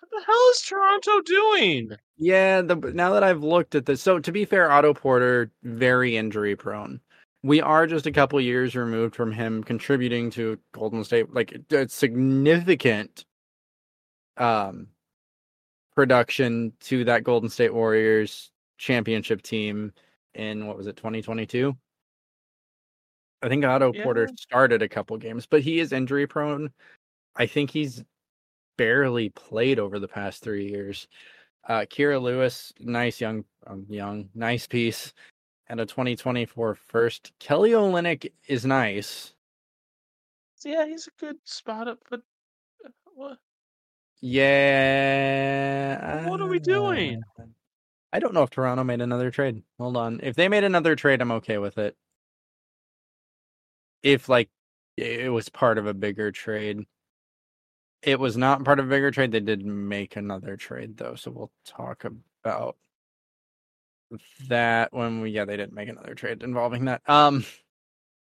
What the hell is Toronto doing? Yeah, the now that I've looked at this, so to be fair, Otto Porter very injury prone. We are just a couple years removed from him contributing to Golden State, like a significant um production to that Golden State Warriors championship team in what was it, 2022? I think Otto Porter started a couple games, but he is injury prone. I think he's barely played over the past three years. Uh, Kira Lewis, nice young, um, young, nice piece, and a 2024 first. Kelly Olynyk is nice. Yeah, he's a good spot up, but uh, what? Yeah. What are we doing? I don't know if Toronto made another trade. Hold on. If they made another trade, I'm okay with it. If like it was part of a bigger trade. It was not part of a bigger trade. They did make another trade though, so we'll talk about that when we yeah, they didn't make another trade involving that. Um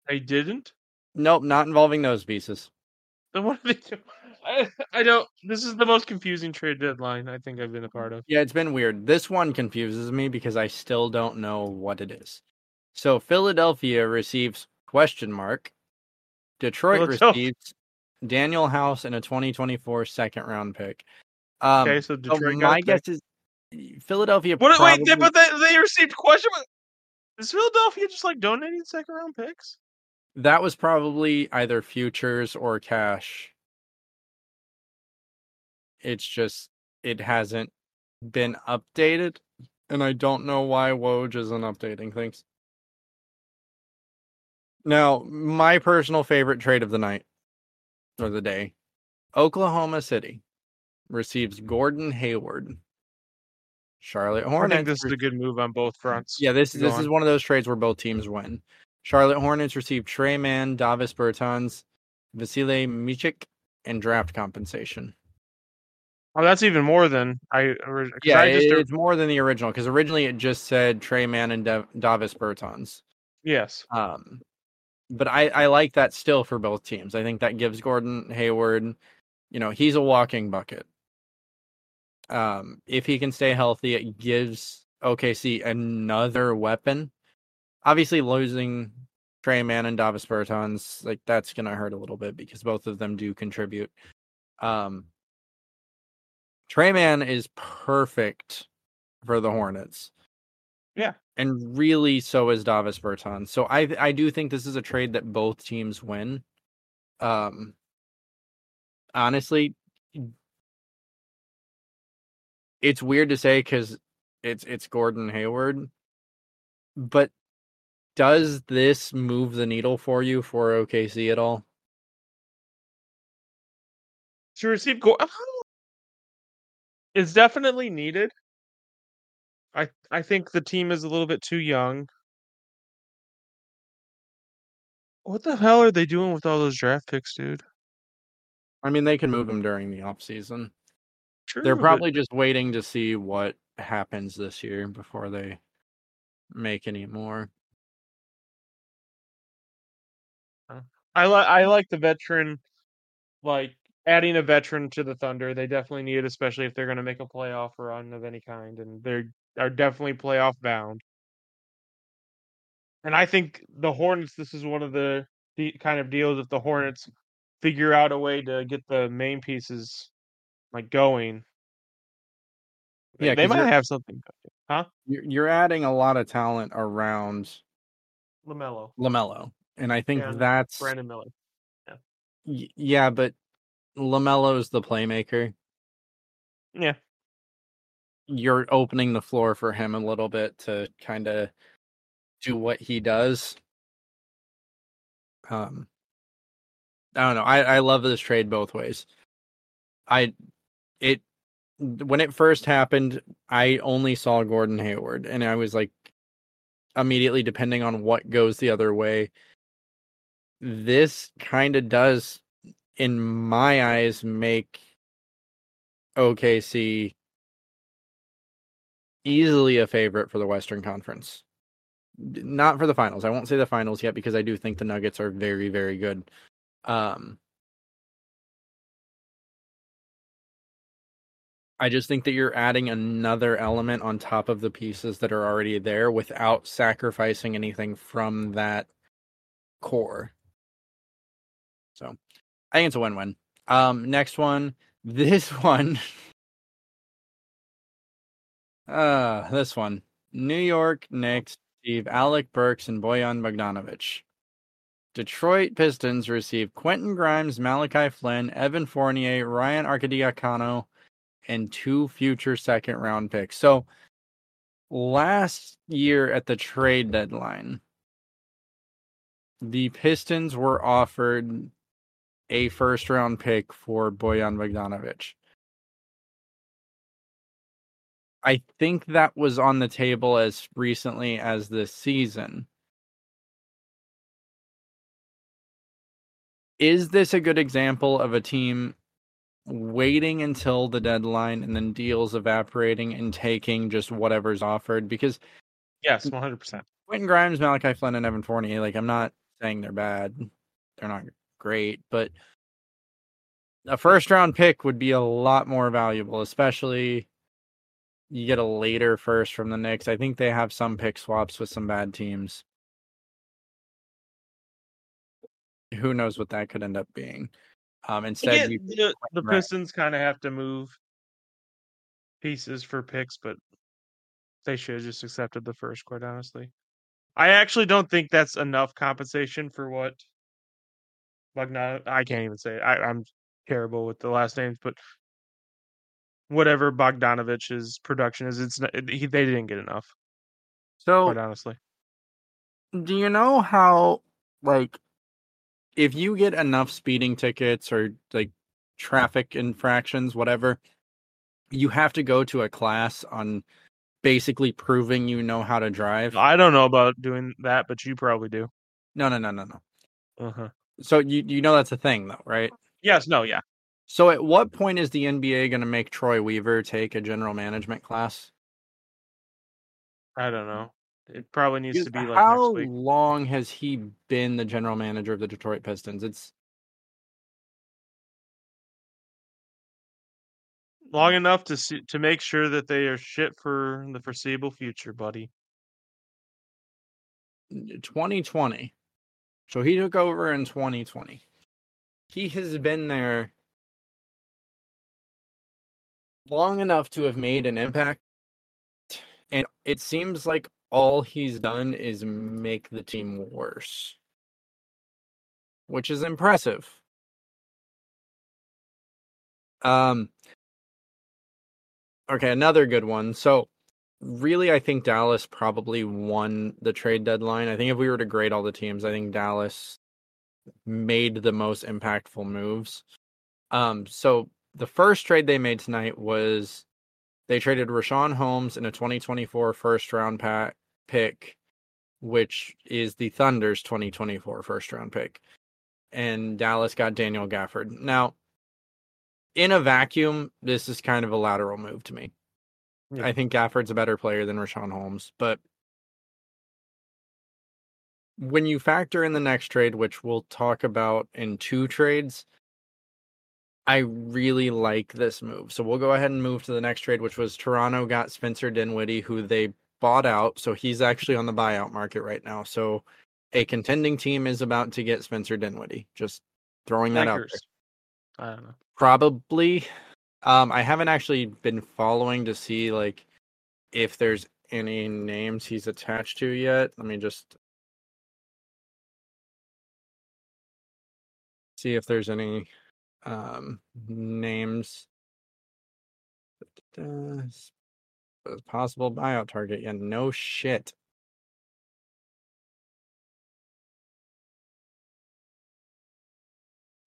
They didn't? nope, not involving those pieces. Then what are they doing? I, I don't. This is the most confusing trade deadline I think I've been a part of. Yeah, it's been weird. This one confuses me because I still don't know what it is. So Philadelphia receives question mark. Detroit receives Danuel House and a 2024 second round pick. Um, Okay, so so Detroit. got my guess pick. is Philadelphia. What? Wait, probably- they, but they, they received question. Is Philadelphia just like donating second round picks? that was probably either futures or cash. It's just it hasn't been updated, and I don't know why Woj isn't updating things. Now, my personal favorite trade of the night or the day, Oklahoma City receives Gordon Hayward. Charlotte Hornets. I think this is a good move on both fronts. Yeah, this Go this on. is one of those trades where both teams win. Charlotte Hornets received Tre Mann, Davis Bertans, Vasilije Micic, and draft compensation. Oh, that's even more than I. Yeah, I just it- it's more than the original because originally it just said Tre Mann and Dav- Davis Bertans. yes. Um, but I I like that still for both teams. I think that gives Gordon Hayward, you know, he's a walking bucket. Um, if he can stay healthy, it gives OKC another weapon. Obviously, losing Tre Mann and Davis Bertans, like that's gonna hurt a little bit because both of them do contribute. Um, Tre Mann is perfect for the Hornets. Yeah. And really so is Davis Bertans. So I I do think this is a trade that both teams win. Um honestly it's weird to say cuz it's it's Gordon Hayward. But does this move the needle for you for OKC at all? To receive goal, um, it's definitely needed. I I think the team is a little bit too young. What the hell are they doing with all those draft picks, dude? I mean, they can move mm. him during the off season. True, They're but- probably just waiting to see what happens this year before they make any more. I like I like the veteran, like adding a veteran to the Thunder. They definitely need it, especially if they're going to make a playoff run of any kind, and they are definitely playoff bound. And I think the Hornets. This is one of the, the kind of deals if the Hornets figure out a way to get the main pieces like going. Yeah, they might have something. Huh? You're, you're adding a lot of talent around LaMelo, LaMelo, and I think that's Brandon Miller. y- yeah, but LaMelo's the playmaker. Yeah, You're opening the floor for him a little bit to kind of do what he does. Um, I don't know. I I love this trade both ways. I it when it first happened, I only saw Gordon Hayward, and I was like, immediately depending on what goes the other way. This kind of does, in my eyes, make OKC easily a favorite for the Western Conference. Not for the finals. I won't say the finals yet because I do think the Nuggets are very, very good. Um, I just think that you're adding another element on top of the pieces that are already there without sacrificing anything from that core. So I think it's a win win. Um, next one. This one. Uh, this one. New York Knicks receive Alec Burks and Bojan Bogdanovic. Detroit Pistons receive Quentin Grimes, Malachi Flynn, Evan Fournier, Ryan Arcidiacono, and two future second round picks. So last year at the trade deadline, the Pistons were offered a first round pick for Bojan Bogdanovic. I think that was on the table as recently as this season. Is this a good example of a team waiting until the deadline and then deals evaporating and taking just whatever's offered? Because yes, one hundred percent. Quentin Grimes, Malachi Flynn, and Evan Fournier, like I'm not saying they're bad. They're not great, but a first round pick would be a lot more valuable, especially you get a later first from the Knicks. I think they have some pick swaps with some bad teams. Who knows what that could end up being? Um, instead, Again, the, the Pistons kind of have to move pieces for picks, but they should have just accepted the first, quite honestly. I actually don't think that's enough compensation for what Bogdan. I can't even say it. I, I'm terrible with the last names, but whatever Bogdanovic's production is, it's not, he, they didn't get enough, so quite honestly. do you know how like if you get enough speeding tickets or like traffic infractions whatever you have to go to a class on basically proving you know how to drive I don't know about doing that, but you probably do. no no no no no Uh-huh. so you you know that's a thing though right Yes, no, yeah. so at what point is the nba going to make troy weaver take a general management class I don't know. It probably needs to be like how next week. long has he been the general manager of the detroit pistons it's long enough to see, to make sure that they are shit for the foreseeable future, buddy. 2020. So he took over in 2020. He has been there long enough to have made an impact. And it seems like all he's done is make the team worse, which is impressive. Um, okay, another good one. So, really, I think Dallas probably won the trade deadline. I think if we were to grade all the teams, I think Dallas made the most impactful moves. Um, so the first trade they made tonight was they traded Richaun Holmes in a 2024 first round pa- pick, which is the Thunder's 2024 first round pick. And Dallas got Daniel Gafford. Now, in a vacuum, this is kind of a lateral move to me. Yeah. I think Gafford's a better player than Richaun Holmes, but when you factor in the next trade, which we'll talk about in two trades, I really like this move. So we'll go ahead and move to the next trade, which was Toronto got Spencer Dinwiddie, who they bought out. So he's actually on the buyout market right now. So a contending team is about to get Spencer Dinwiddie. Just throwing that out there. I don't know. Probably. Um, I haven't actually been following to see like if there's any names he's attached to yet. Let me just see if there's any um names. Uh, possible buyout target. Yeah, no shit.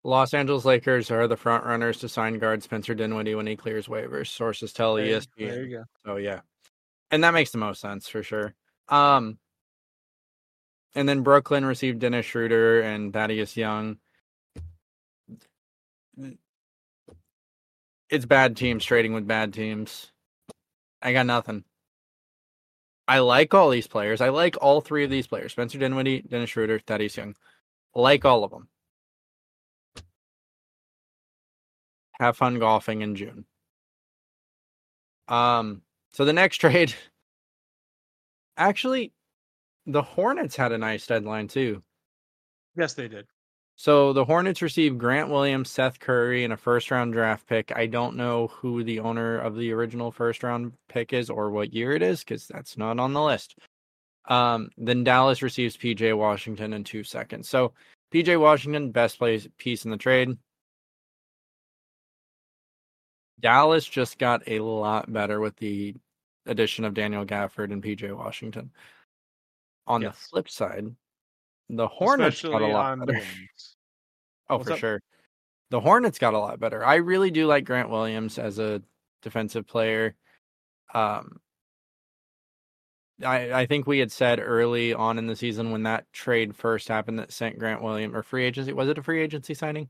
Los Angeles Lakers are the front runners to sign guard Spencer Dinwiddie when he clears waivers. Sources tell There, ESPN. there you go. So yeah, and that makes the most sense for sure. Um, and then Brooklyn received Dennis Schroeder and Thaddeus Young. It's bad teams trading with bad teams. I got nothing. I like all these players. I like all three of these players: Spencer Dinwiddie, Dennis Schroeder, Thaddeus Young. Like all of them. Have fun golfing in June. Um, so the next trade, actually, the Hornets had a nice deadline too. Yes, they did. So the Hornets received Grant Williams, Seth Curry, and a first round draft pick. I don't know who the owner of the original first round pick is or what year it is because that's not on the list. Um, then Dallas receives PJ Washington in two seconds. So PJ Washington, best place piece in the trade. Dallas just got a lot better with the addition of Daniel Gafford and PJ Washington. On the flip side, the Hornets got a lot better. wings. Oh, What's for up? sure. The Hornets got a lot better. I really do like Grant Williams as a defensive player. Um, I I think we had said early on in the season when that trade first happened that sent Grant Williams or free agency was it a free agency signing?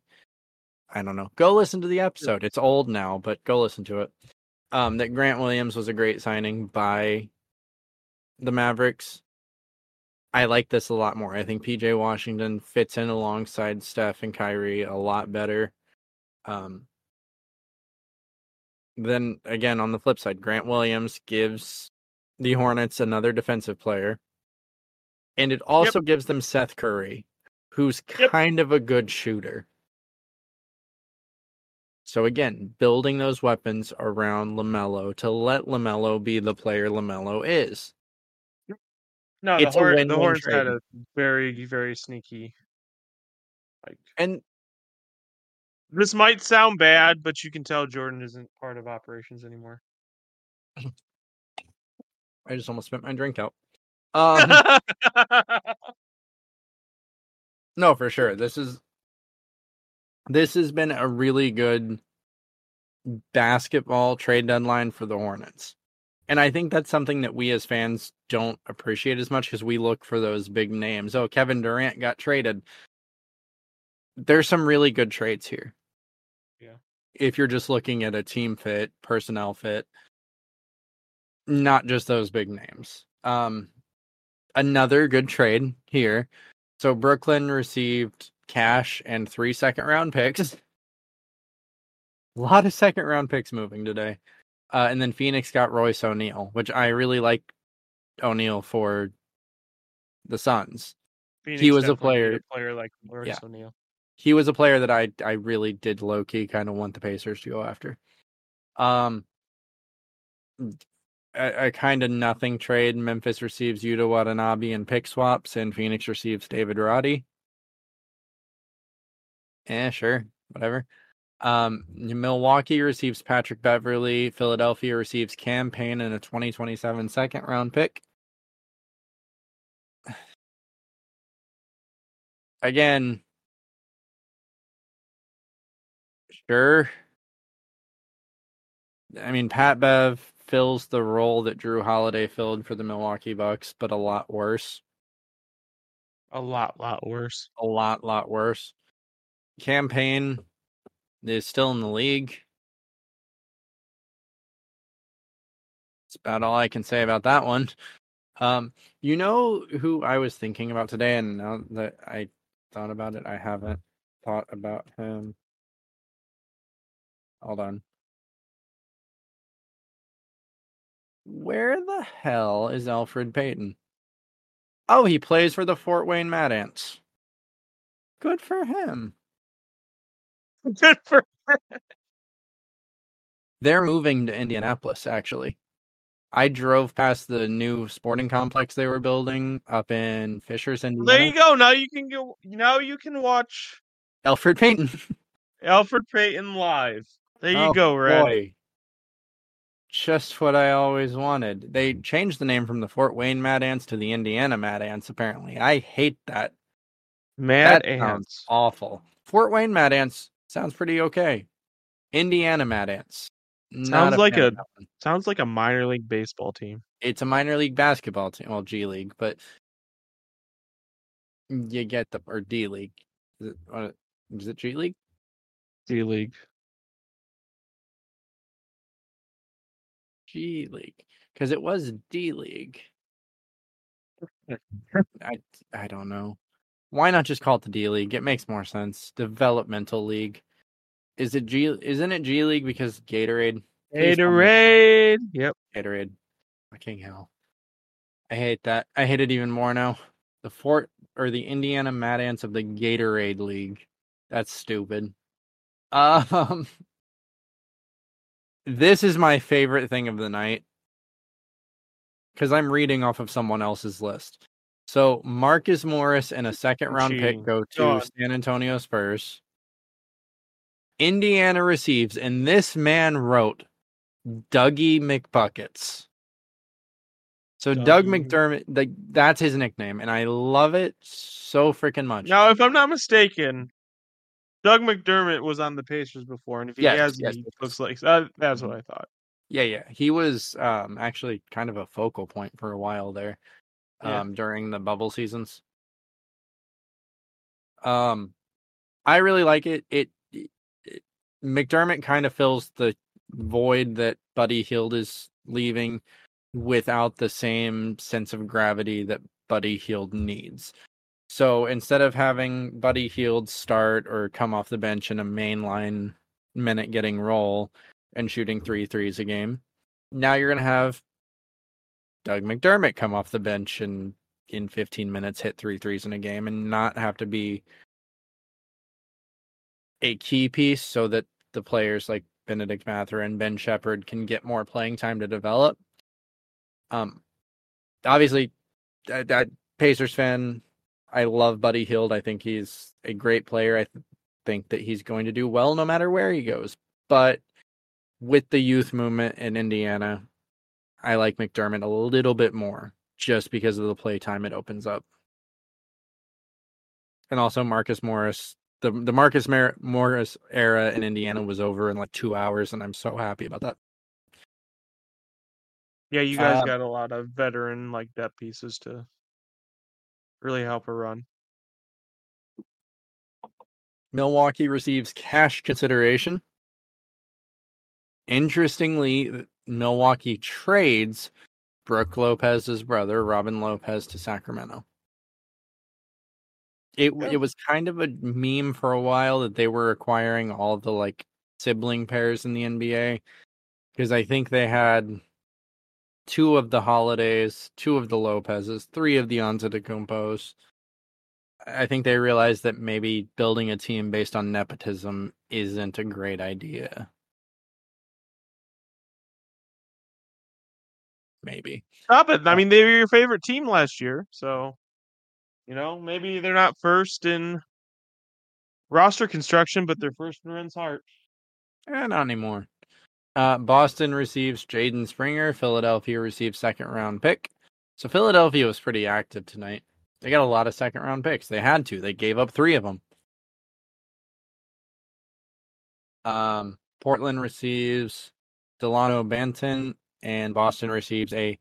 I don't know. Go listen to the episode. It's old now, but go listen to it. Um, that Grant Williams was a great signing by the Mavericks. I like this a lot more. I think PJ Washington fits in alongside Steph and Kyrie a lot better. Um, then again, on the flip side, Grant Williams gives the Hornets another defensive player, and it also gives them Seth Curry, who's Yep. kind of a good shooter. So again, building those weapons around LaMelo to let LaMelo be the player LaMelo is. No, It's the, Hor- the win-win Hornets had trade. a very, very sneaky. Like And this might sound bad, but you can tell Jordan isn't part of operations anymore. I just almost spit my drink out. Um, no, for sure. This is this has been a really good basketball trade deadline for the Hornets. And I think that's something that we as fans don't appreciate as much because we look for those big names. Oh, Kevin Durant got traded. There's some really good trades here. Yeah. If you're just looking at a team fit, personnel fit, not just those big names. Um another good trade here. So Brooklyn received cash and three second round picks. A lot of second round picks moving today. Uh, and then Phoenix got Royce O'Neal, which I really like O'Neal for the Suns. Phoenix He was a player- a player like Royce Yeah. O'Neal. He was a player that I I really did low key kind of want the Pacers to go after. Um a, a kind of nothing trade. Memphis receives Yuta Watanabe and pick swaps, and Phoenix receives David Roddy. Eh, sure, whatever. Um, Milwaukee receives Patrick Beverley. Philadelphia receives Cam Payne and a 2027 second round pick. Again, sure. I mean, Pat Bev fills the role that Jrue Holiday filled for the Milwaukee Bucks, but a lot worse. A lot, lot worse. A lot, lot worse. Cam Payne is still in the league. That's about all I can say about that one. Um, you know who I was thinking about today, and now that I thought about it, I haven't thought about him. Hold on. Where the hell is Elfrid Payton? Oh, he plays for the Fort Wayne Mad Ants. Good for him. Good for They're moving to Indianapolis, actually. I drove past the new sporting complex they were building up in Fishers, Indiana. There you go. Now you can go. Now you can watch Elfrid Payton. Elfrid Payton live. There you Oh, go, Red. boy. Just what I always wanted. They changed the name from the Fort Wayne Mad Ants to the Indiana Mad Ants, apparently. I hate that. Mad That Ants. awful. Fort Wayne Mad Ants sounds pretty okay. Indiana Mad Ants. Sounds like a- that one. Sounds like a minor league baseball team. It's a minor league basketball team, well, G League, but you get the or D League. Is it, what- is it G League? D League. G League, because it was D League. I I don't know. Why not just call it the D League? It makes more sense. Developmental league. Is it G? Isn't it G League because Gatorade? Gatorade. Yep. Gatorade. Fucking hell. I hate that. I hate it even more now. The Fort or the Indiana Mad Ants of the Gatorade League. That's stupid. Um This is my favorite thing of the night. Cuz I'm reading off of someone else's list. So Marcus Morris and a second round Cheating. pick go to God. San Antonio Spurs. Indiana receives, and this man wrote Dougie McBuckets. So Doug McDermott, like that's his nickname, and I love it so freaking much. Now, if I'm not mistaken, Doug McDermott was on the Pacers before, and if he Yes, has, yes, he yes, looks like uh, that's what I thought. Yeah, yeah, he was um actually kind of a focal point for a while there, Yeah. um during the bubble seasons. Um, I really like it. It, it McDermott kind of fills the void that Buddy Hield is leaving without the same sense of gravity that Buddy Hield needs. So instead of having Buddy Hield start or come off the bench in a mainline minute getting roll and shooting three threes a game. Now you're going to have Doug McDermott come off the bench and in 15 minutes hit three threes in a game and not have to be a key piece so that the players like Benedict Mather and Ben Sheppard can get more playing time to develop. Um, obviously, that, that Pacers fan, I love Buddy Hield. I think he's a great player. I th- think that he's going to do well no matter where he goes. But with the youth movement in Indiana, I like McDermott a little bit more just because of the play time it opens up. And also Marcus Morris. The the Marcus Mar- Morris era in Indiana was over in like 2 hours and I'm so happy about that. Yeah, you guys Um, got a lot of veteran like depth pieces to really help a run. Milwaukee receives cash consideration. Interestingly, Milwaukee trades Brook Lopez's brother, Robin Lopez, to Sacramento. It it oh. was kind of a meme for a while that they were acquiring all the like sibling pairs in the NBA because I think they had two of the Holidays, two of the Lopez's, three of the Antetokounmpos. I think they realized that maybe building a team based on nepotism isn't a great idea. Maybe. Stop it. I Uh, mean, they were your favorite team last year, so you know maybe they're not first in roster construction, but they're first in Rehn's heart. Eh, not anymore. Uh, Boston receives Jaden Springer. Philadelphia receives second round pick. So Philadelphia was pretty active tonight. They got a lot of second round picks. They had to. They gave up three of them. Um, Portland receives Delano Banton, and Boston receives a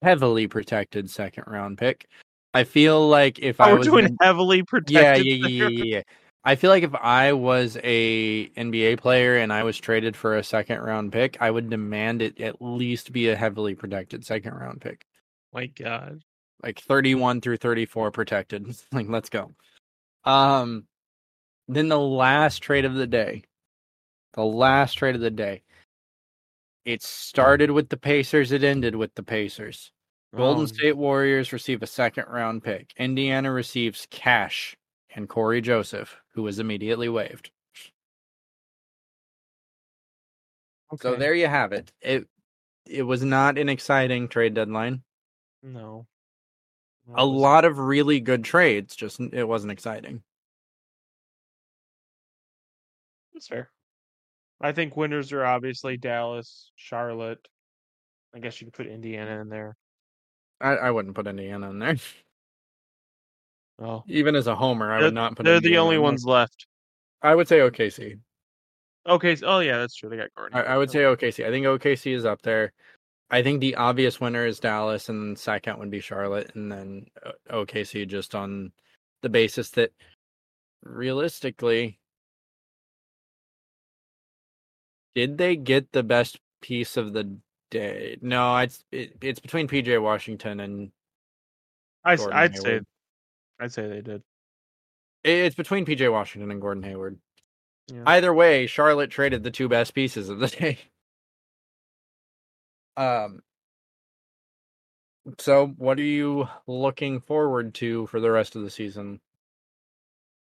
heavily protected second round pick. I feel like if Oh, I was doing in- heavily protected. yeah, yeah, yeah, yeah, yeah. I feel like if I was a NBA player and I was traded for a second round pick, I would demand it at least be a heavily protected second round pick, My God. like 31 through 34 protected. like, let's go. Um, then the last trade of the day, the last trade of the day. It started with the Pacers. It ended with the Pacers. Golden Oh, State Warriors receive a second round pick. Indiana receives cash and Cory Joseph, who was immediately waived. So there you have it. It it was not an exciting trade deadline. No. A lot of really good trades, just it wasn't exciting. That's fair. I think winners are obviously Dallas, Charlotte. I guess you could put Indiana in there. I, I wouldn't put Indiana in there. Oh, Even as a homer, I would not put. they're the only ones left. I would say OKC. OKC. Oh yeah, that's true. They got Gordon. I, I would say OKC. I think OKC is up there. I think the obvious winner is Dallas, and then second would be Charlotte, and then uh, OKC just on the basis that realistically, did they get the best piece of the day? No, it's it, it's between PJ Washington and I, Gordon would say, I'd say they did. it's between PJ Washington and Gordon Hayward. Yeah. Either way, Charlotte traded the two best pieces of the day. Um. So, what are you looking forward to for the rest of the season?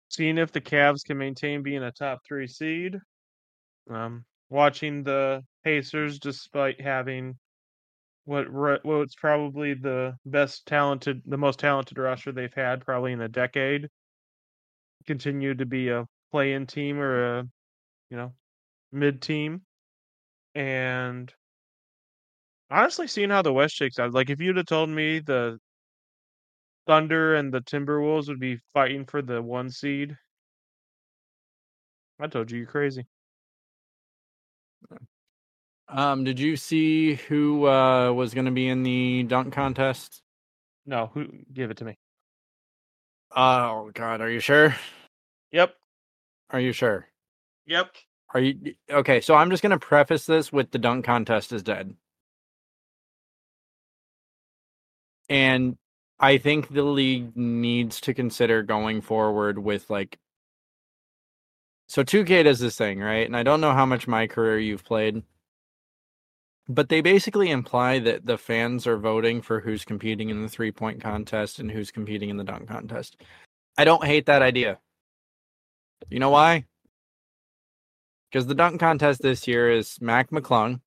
Seeing if the Cavs can maintain being a top three seed. Um, watching the Pacers, despite having what what's probably the best talented, the most talented roster they've had probably in a decade, continue to be a play-in team or a, you know, mid team, and honestly, seeing how the West shakes out. Like if you'd have told me the Thunder and the Timberwolves would be fighting for the one seed, I told you you're crazy. Um, did you see who uh, was going to be in the dunk contest? No, who give it to me? Oh God, are you sure? Yep. Are you sure? Yep. Are you okay? So I'm just going to preface this with the dunk contest is dead, and I think the league needs to consider going forward with like So 2K does this thing, right? And I don't know how much my career you've played, but they basically imply that the fans are voting for who's competing in the three point contest and who's competing in the dunk contest. I don't hate that idea. You know why? Because the dunk contest this year is Mac McClung.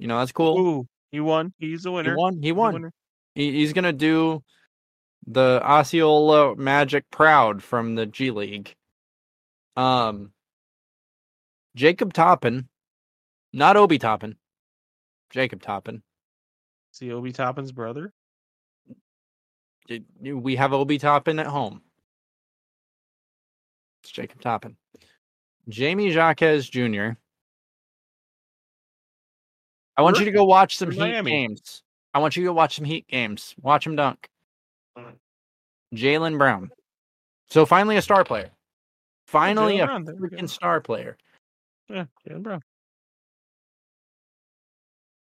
You know, that's cool. Ooh, he won. He's a winner. He won. He won. He, he's gonna do the Osceola Magic proud from the G League. Um, Jacob Toppin, not Obi Toppin, Jacob Toppin. See Obi Toppin's brother. We have Obi Toppin at home. It's Jacob Toppin. Jaime Jaquez Jr. I want you to go watch some For Heat Miami. games. I want you to go watch some Heat games. Watch him dunk. Jaylen Brown. So finally a star player. Finally Jaylen a Brown, there we go. freaking star player. Yeah, Jaylen Brown.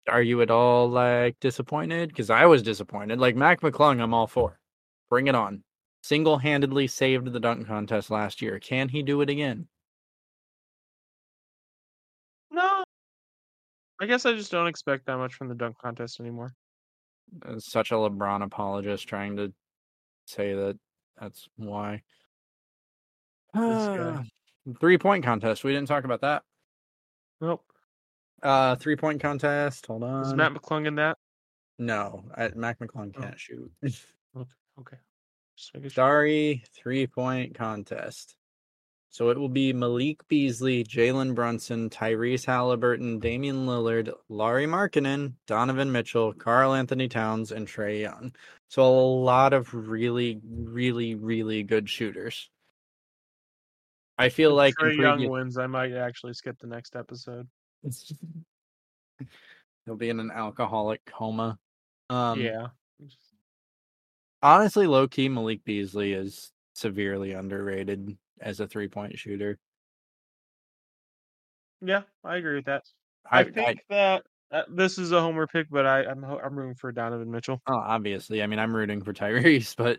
Are you at all like disappointed? Because I was disappointed. Like Mac McClung, I'm all for. Bring it on. Single handedly saved the dunk contest last year. Can he do it again? No. I guess I just don't expect that much from the dunk contest anymore. Uh, Such a LeBron apologist trying to say that that's why. Three point contest. We didn't talk about that. Nope. Uh, three point contest. Hold on. Is Matt McClung in that? No, I, Mac McClung Oh. can't shoot. Okay. Okay. Just making sure. Starry three point contest. So it will be Malik Beasley, Jalen Brunson, Tyrese Halliburton, Damian Lillard, Lauri Markkanen, Donovan Mitchell, Karl Anthony Towns, and Trae Young. So a lot of really, really, really good shooters. I feel If like Trae Young previous- wins, I might actually skip the next episode. he'll be in an alcoholic coma. Um, yeah. honestly, low key, Malik Beasley is severely underrated as a three point shooter. Yeah, I agree with that. I, I, think that uh, this is a homer pick, but I, I'm I'm rooting for Donovan Mitchell. Oh, obviously. I mean, I'm rooting for Tyrese, but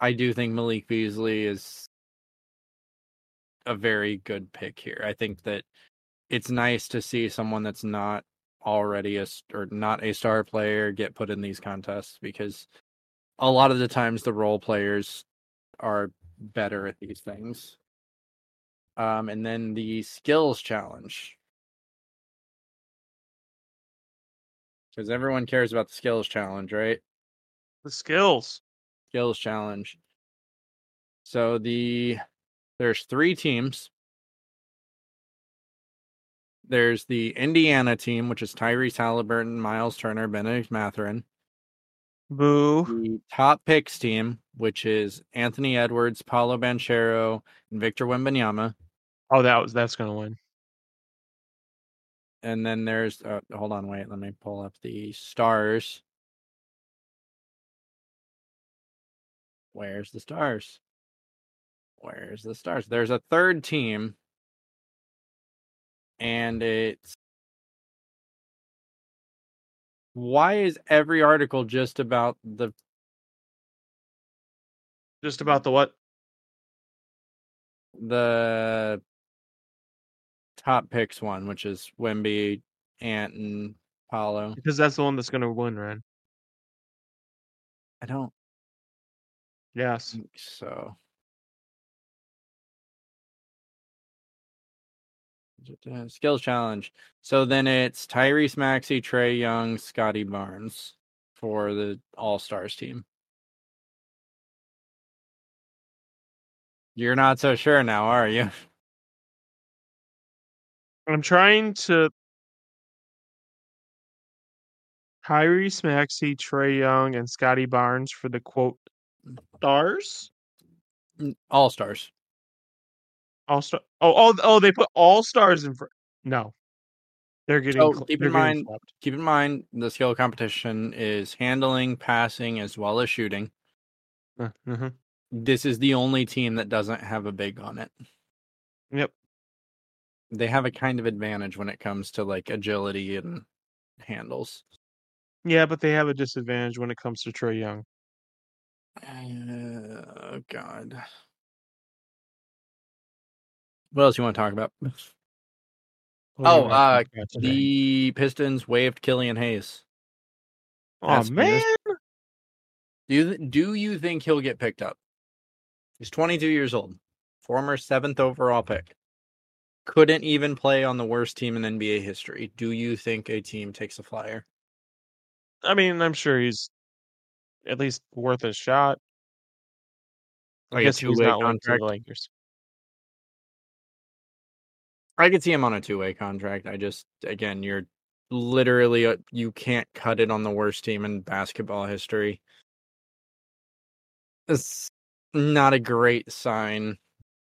I do think Malik Beasley is a very good pick here. I think that it's nice to see someone that's not already a or not a star player get put in these contests because a lot of the times the role players are better at these things. Um, and then the skills challenge. Because everyone cares about the skills challenge, right? The skills. skills challenge. So the there's three teams. There's the Indiana team, which is Tyrese Halliburton, Miles Turner, Bennedict Mathurin. Boo. The top picks team, which is Anthony Edwards, Paolo Banchero, and Victor Wembanyama. Oh, that was that's gonna win. And then there's uh, hold on, wait, let me pull up the stars. Where's the stars? Where's the stars? There's a third team, and it's why is every article just about the Just about the what? the top picks one, which is Wemby, Ant, and Paolo? Because that's the one that's gonna win, right? I don't Yes. so. Uh, Skills challenge. So then it's Tyrese Maxey, Trae Young, Scottie Barnes for the All Stars team. You're not so sure now, are you? I'm trying to Tyrese Maxey, Trae Young, and Scottie Barnes for the quote stars. All Stars. All star. Oh, oh, oh! They put all stars in front. No, they're getting. So, keep in mind- flipped. Keep in mind the skill competition is handling, passing, as well as shooting. Uh, mhm. This is the only team that doesn't have a big on it. Yep. They have a kind of advantage when it comes to like agility and handles. Yeah, but they have a disadvantage when it comes to Trae Young. Uh, oh God. What else you want to talk about? Oh, uh, about? The Pistons waived Killian Hayes. oh that's man, Do you do you think he'll get picked up? He's 22 years old, former seventh overall pick. Couldn't even play on the worst team in NBA history. Do you think a team takes a flyer? I mean, I'm sure he's at least worth a shot. I Like guess he's not linked to contract? the Lakers. I could see him on a two way contract. I just, again, you're literally, uh, you can't cut it on the worst team in basketball history. It's not a great sign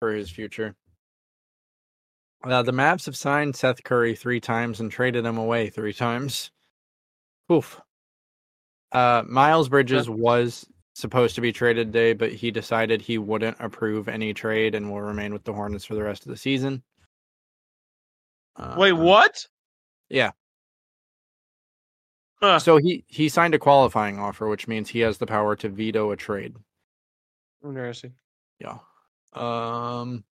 for his future. Uh, the Mavs have signed Seth Curry three times and traded him away three times. Oof. Uh, Miles Bridges was supposed to be traded today, but he decided he wouldn't approve any trade and will remain with the Hornets for the rest of the season. Wait, Uh, what? yeah. Huh. So he he signed a qualifying offer, which means he has the power to veto a trade. Interesting. Yeah. Um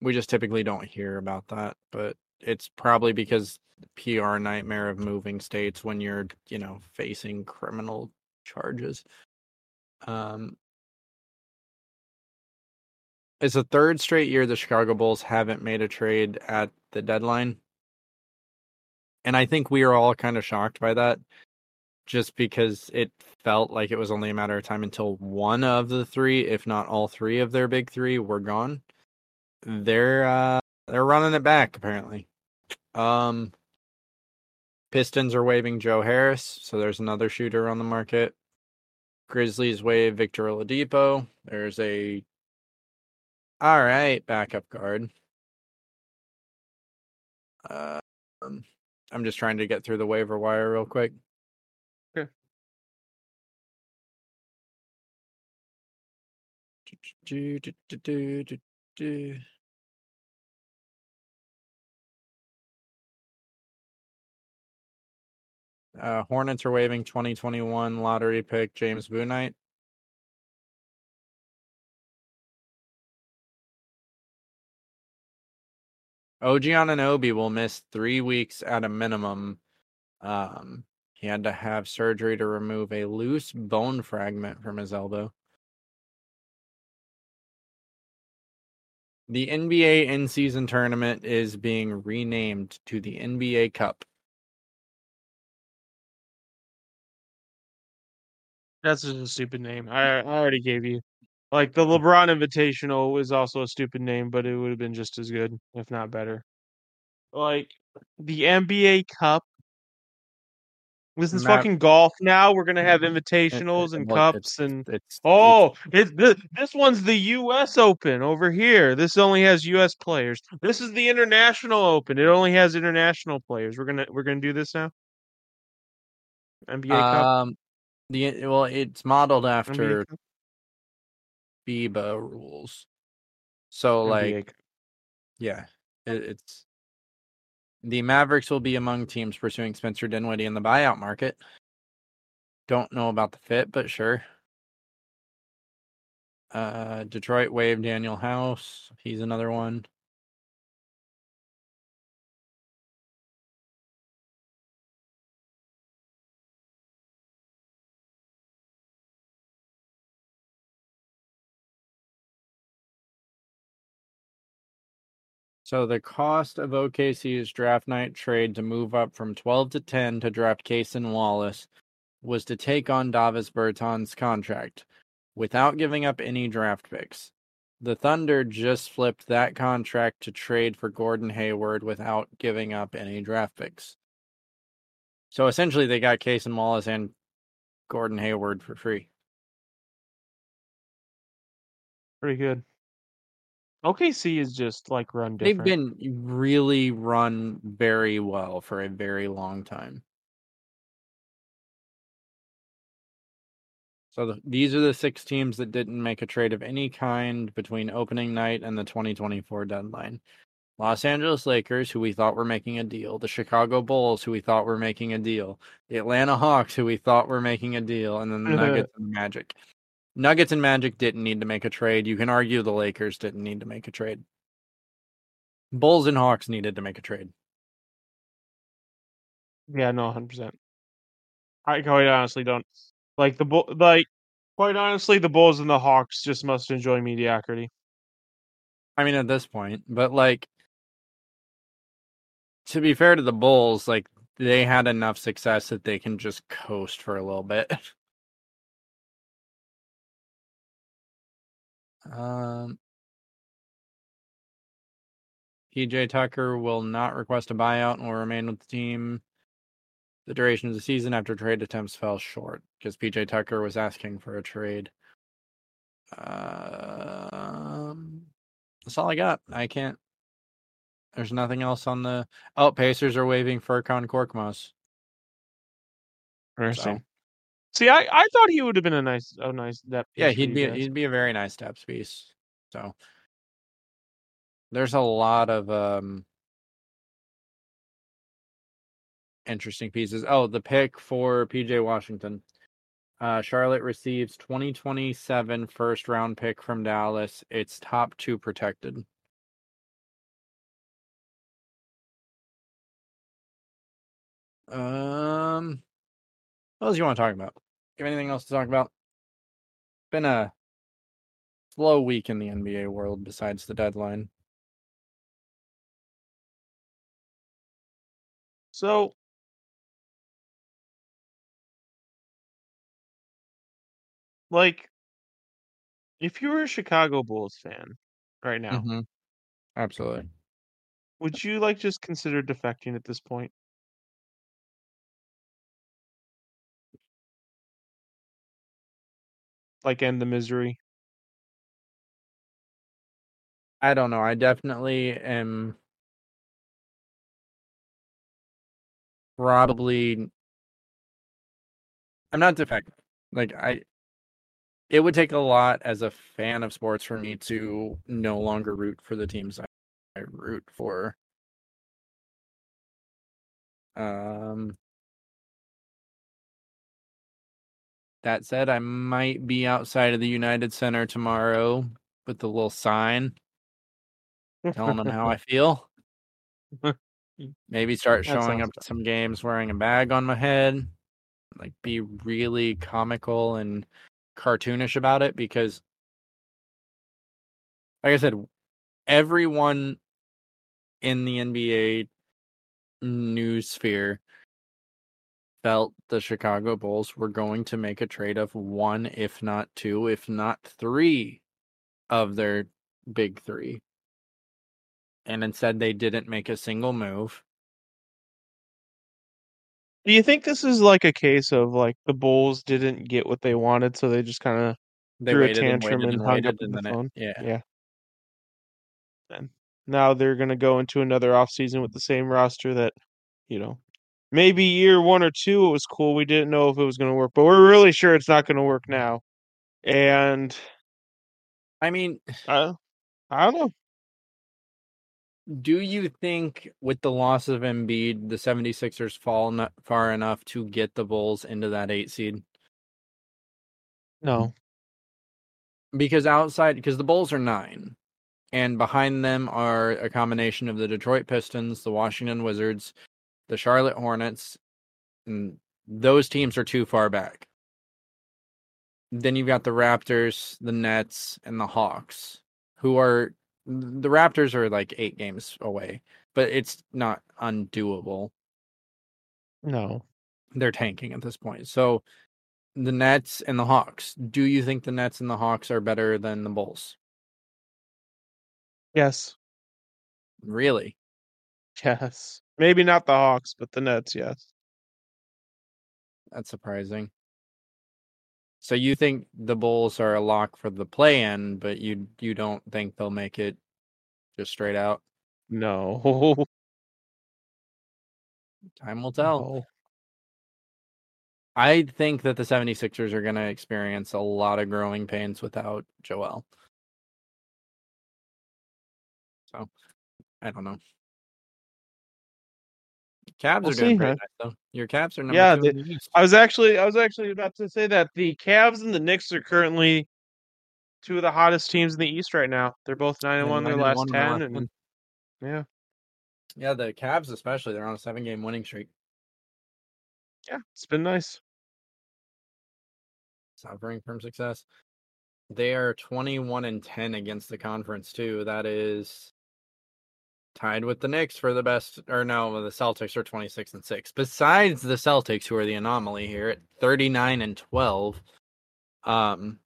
we just typically don't hear about that, but it's probably because the PR nightmare of moving states when you're, you know, facing criminal charges. Um It's the third straight year the Chicago Bulls haven't made a trade at the deadline. And I think we are all kind of shocked by that just because it felt like it was only a matter of time until one of the three, if not all three of their big three, were gone. They're uh they're running it back apparently. Um Pistons are waving Joe Harris, so there's another shooter on the market. Grizzlies wave Victor Oladipo. There's a all right backup guard. Uh, um, I'm just trying to get through the waiver wire real quick. Okay. Do, do, do. Uh, Hornets are waving 2021 lottery pick James Bouknight. OG Anunoby will miss three weeks at a minimum. Um, he had to have surgery to remove a loose bone fragment from his elbow. The NBA in season tournament is being renamed to the NBA Cup. That's just a stupid name. I I already gave you. Like the LeBron Invitational was also a stupid name, but it would have been just as good, if not better. Like the NBA Cup. This is Matt- fucking golf now. We're gonna have invitationals and Well, cups and It's oh, it's this, this one's the U.S. Open over here. This only has U.S. players. This is the International Open. It only has international players. We're gonna we're gonna do this now. NBA Cup. um the well it's modeled after Cup? FIBA rules. So like NBA Cup. Yeah, it, it's the Mavericks will be among teams pursuing Spencer Dinwiddie in the buyout market. Don't know about the fit, but sure. Uh, Detroit waived Danuel House. He's another one. So the cost of OKC's draft night trade to move up from 12 to 10 to draft Cason Wallace was to take on Davis Bertans' contract without giving up any draft picks. The Thunder just flipped that contract to trade for Gordon Hayward without giving up any draft picks. So essentially, they got Cason Wallace and Gordon Hayward for free. Pretty good. OKC is just like run They've been really run very well for a very long time. So the, these are the six teams that didn't make a trade of any kind between opening night and the 2024 deadline. Los Angeles Lakers, who we thought were making a deal, the Chicago Bulls, who we thought were making a deal, the Atlanta Hawks, who we thought were making a deal, and then the Nuggets and Magic. Nuggets and Magic didn't need to make a trade. You can argue the Lakers didn't need to make a trade. Bulls and Hawks needed to make a trade. Yeah, no, hundred percent. I quite honestly don't like the bull. Like, quite honestly, the Bulls and the Hawks just must enjoy mediocrity. I mean, at this point, but like, to be fair to the Bulls, like they had enough success that they can just coast for a little bit. Um, PJ Tucker will not request a buyout and will remain with the team the duration of the season after trade attempts fell short because PJ Tucker was asking for a trade. Um, that's all I got. I can't. There's nothing else on the. Oh, Pacers are waving Furkan Korkmaz. Interesting. See, I, I thought he would have been a nice a nice depth. Yeah, he'd be he'd be a very nice depth piece. So there's a lot of um interesting pieces. Oh, the pick for PJ Washington. Uh, Charlotte receives 2027 first round pick from Dallas. It's top two protected. Um, what else you want to talk about? You have anything else to talk about? Been a slow week in the NBA world besides the deadline. So like if you were a Chicago Bulls fan right now, Mhm. Absolutely. would you like just consider defecting at this point? Like end the misery? I don't know. I definitely am probably I'm not defective. Like I it would take a lot as a fan of sports for me to no longer root for the teams I, I root for. Um that said, I might be outside of the United Center tomorrow with the little sign telling them how I feel. Maybe start showing up to some games wearing a bag on my head. Like be really comical and cartoonish about it because like I said, everyone in the NBA news sphere felt the Chicago Bulls were going to make a trade of one, if not two, if not three of their big three. And instead they didn't make a single move. Do you think this is like a case of like the Bulls didn't get what they wanted, so they just kind of They Threw a and tantrum waited and and hung up and the phone? it, yeah. yeah. And now they're gonna go into another offseason with the same roster that, you know, maybe year one or two it was cool. We didn't know if it was gonna work, but we're really sure it's not gonna work now. And I mean, I, I don't know. do you think with the loss of Embiid, the 76ers fall not far enough to get the Bulls into that eight seed? No. Because outside, because the Bulls are nine, and behind them are a combination of the Detroit Pistons, the Washington Wizards, the Charlotte Hornets, and those teams are too far back. Then you've got the Raptors, the Nets, and the Hawks, who are the Raptors are like eight games away, but it's not undoable. No. They're tanking at this point. So the Nets and the Hawks. Do you think the Nets and the Hawks are better than the Bulls? Yes. Really? Yes. Maybe not the Hawks, but the Nets, yes. That's surprising. So you think the Bulls are a lock for the play in, but you you don't think they'll make it just straight out? No. Time will tell. No. I think that the 76ers are going to experience a lot of growing pains without Joel. So, I don't know. Cavs We'll are doing see, pretty huh? nice though. Your Cavs are number Yeah, two the I was actually I was actually about to say that the Cavs and the Knicks are currently two of the hottest teams in the East right now. They're both nine and one their last one ten, last and Yeah. Yeah, the Cavs especially, they're on a seven game winning streak. Yeah. It's been nice. Suffering from success. They are 21 and 10 against the conference too. That is tied with the Knicks for the best or no, the Celtics are 26 and 6. Besides the Celtics who are the anomaly here at 39 and 12. Um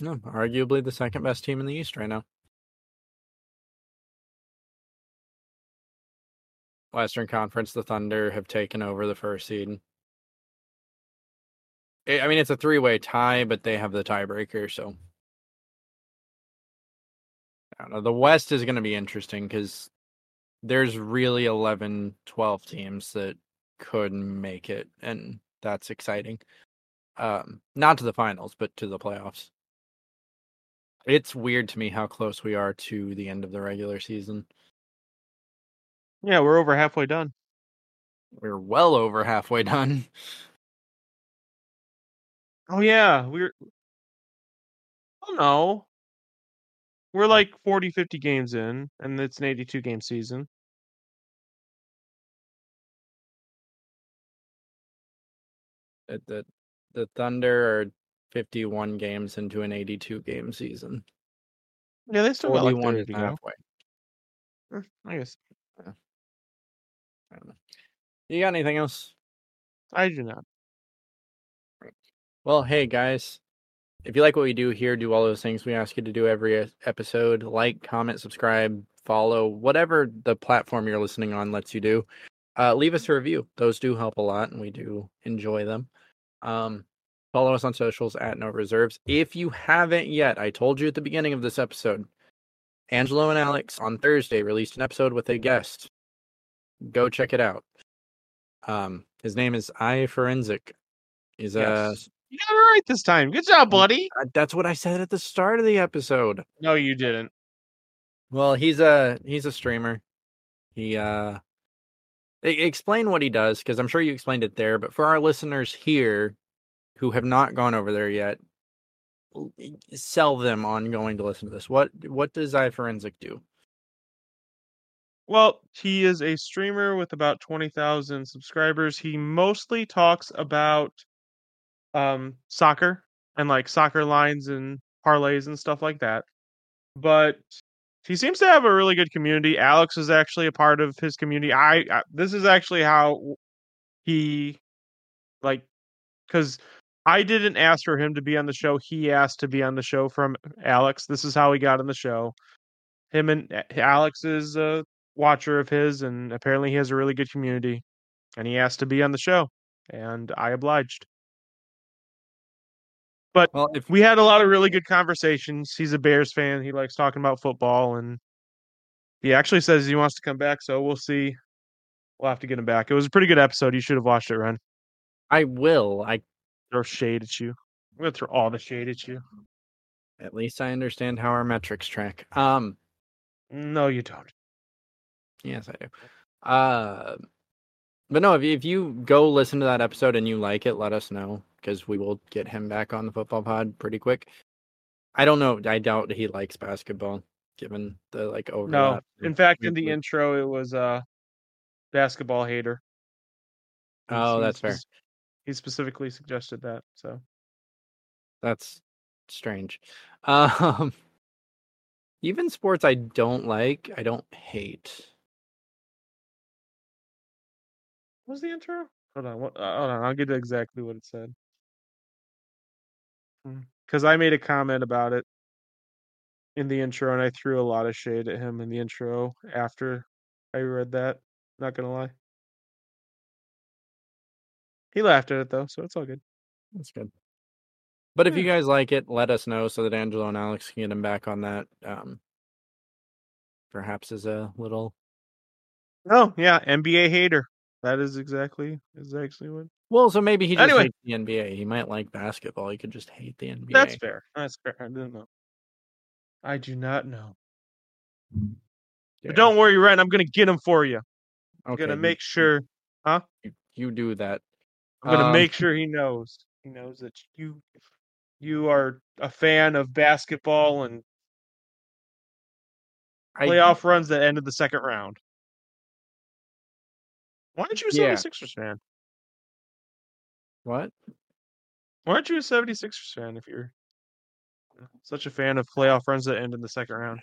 no, arguably the second best team in the East right now. Western Conference, the Thunder have taken over the first seed. I mean, it's a three way tie, but they have the tiebreaker. So, I don't know. The West is going to be interesting because there's really 11, 12 teams that could make it. And that's exciting. Um, not to the finals, but to the playoffs. It's weird to me how close we are to the end of the regular season. Yeah, we're over halfway done. We're well over halfway done. Oh yeah, we're. Oh no. We're like 40, 50 games in, and it's an 82 game season. The, the, the Thunder are 51 games into an 82 game season. Yeah, they still got like 41 30 is to go. halfway. Eh, I guess Yeah. I don't know. You got anything else? I do not. Well, hey guys, if you like what we do here, do all those things we ask you to do every episode. Like, comment, subscribe, follow, whatever the platform you're listening on lets you do. Uh, leave us a review; those do help a lot, and we do enjoy them. Um, follow us on socials at No Reserves. If you haven't yet, I told you at the beginning of this episode, Angelo and Alex on Thursday released an episode with a guest. Go check it out. Um, his name is I Forensic. He's Yes. You got it right this time. Good job, buddy. uh, that's what I said at the start of the episode. No, you didn't. Well, he's a he's a streamer. He uh explain what he does because I'm sure you explained it there, but for our listeners here who have not gone over there yet, sell them on going to listen to this. What what does iForensic do? Well, he is a streamer with about 20,000 subscribers. He mostly talks about um soccer and like soccer lines and parlays and stuff like that. But he seems to have a really good community. Alex is actually a part of his community. I, I this is actually how he like cuz I didn't ask for him to be on the show. He asked to be on the show from Alex. This is how he got on the show. Him and Alex is a watcher of his, and apparently he has a really good community. And he asked to be on the show, and I obliged. But Well, if we had a lot of really good conversations. He's a Bears fan. He likes talking about football, and he actually says he wants to come back. So we'll see. We'll have to get him back. It was a pretty good episode. You should have watched it, Rehn. I will, I Throw shade at you. I'm gonna throw all the shade at you. at least I understand how our metrics track. Um, No, you don't. Yes, I do. Uh, but no, if if you go listen to that episode and you like it, let us know because we will get him back on the football pod pretty quick. I don't know. I doubt he likes basketball, given the like No. In fact, in the intro, it was uh basketball hater. Oh, that's fair. He specifically suggested that. So That's strange. Um, even sports I don't like, I don't hate. what was the intro? Hold on. What, uh, hold on. I'll get exactly what it said. Because I made a comment about it in the intro, and I threw a lot of shade at him in the intro after I read that. Not gonna lie. He laughed at it though, so it's all good. That's good. But if you guys like it, let us know so that Angelo and Alex can get him back on that. Um, perhaps as a little Oh yeah, NBA hater. That is exactly is actually what. Well, so maybe he just Anyway. hates the NBA. He might like basketball. He could just hate the NBA. That's fair. That's fair. I don't know. I do not know. Yeah. But don't worry, Rehn. I'm gonna get him for you. I'm Okay, gonna make sure. you, you do that. I'm gonna Um, make sure he knows. He knows that you you are a fan of basketball and I, playoff runs that ended the second round. Why aren't you a Yeah. 76ers fan? What? Why aren't you a 76ers fan if you're such a fan of playoff runs that end in the second round?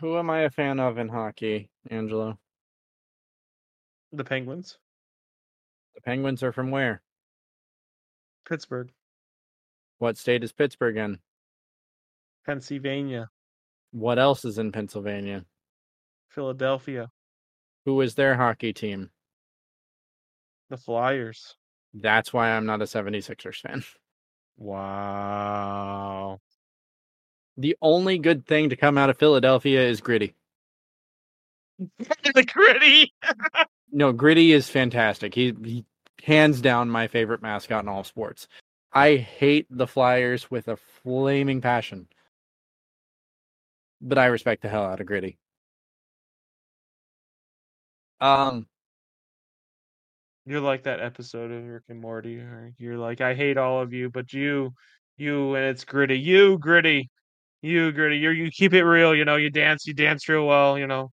Who am I a fan of in hockey, Angelo? The Penguins, The Penguins are from where? Pittsburgh, What state is Pittsburgh in? Pennsylvania, What else is in Pennsylvania? Philadelphia, Who is their hockey team? the Flyers. That's why I'm not a 76ers fan. Wow. The only good thing to come out of Philadelphia is Gritty. the gritty. No, Gritty is fantastic. He, he hands down my favorite mascot in all sports. I hate the Flyers with a flaming passion. But I respect the hell out of Gritty. Um You're like that episode of Rick and Morty, or you're like, I hate all of you, but you, you, and it's gritty. You gritty, you gritty. You you keep it real. You know, you dance, you dance real well. You know,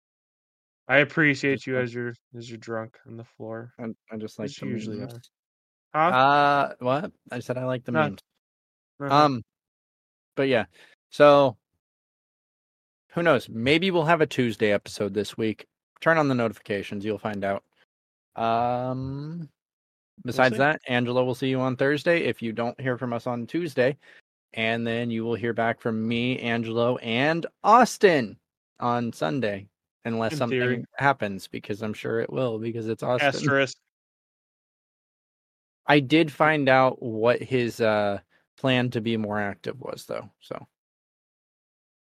I appreciate you as you're as you're drunk on the floor. I, I just like As the usually memes. are. Huh? Uh what? I said I like the No. memes. Uh-huh. Um, but yeah, so who knows? Maybe we'll have a Tuesday episode this week. Turn on the notifications; you'll find out. Um, besides see. that, Angela will see you on Thursday. If you don't hear from us on Tuesday, and then you will hear back from me, Angelo, and Austin on Sunday, unless In something theory. happens, because I'm sure it will, because it's Austin. Asterisk. I did find out what his uh plan to be more active was, though. So.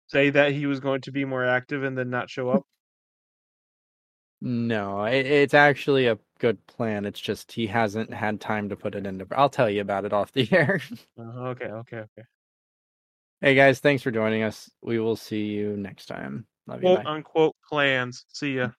Say that he was going to be more active and then not show up. No, it, it's actually a good plan. It's just he hasn't had time to put it into. I'll tell you about it off the air. Uh, okay, okay, okay. hey guys, thanks for joining us. We will see you next time. Love you. Quote Bye. unquote plans. See ya.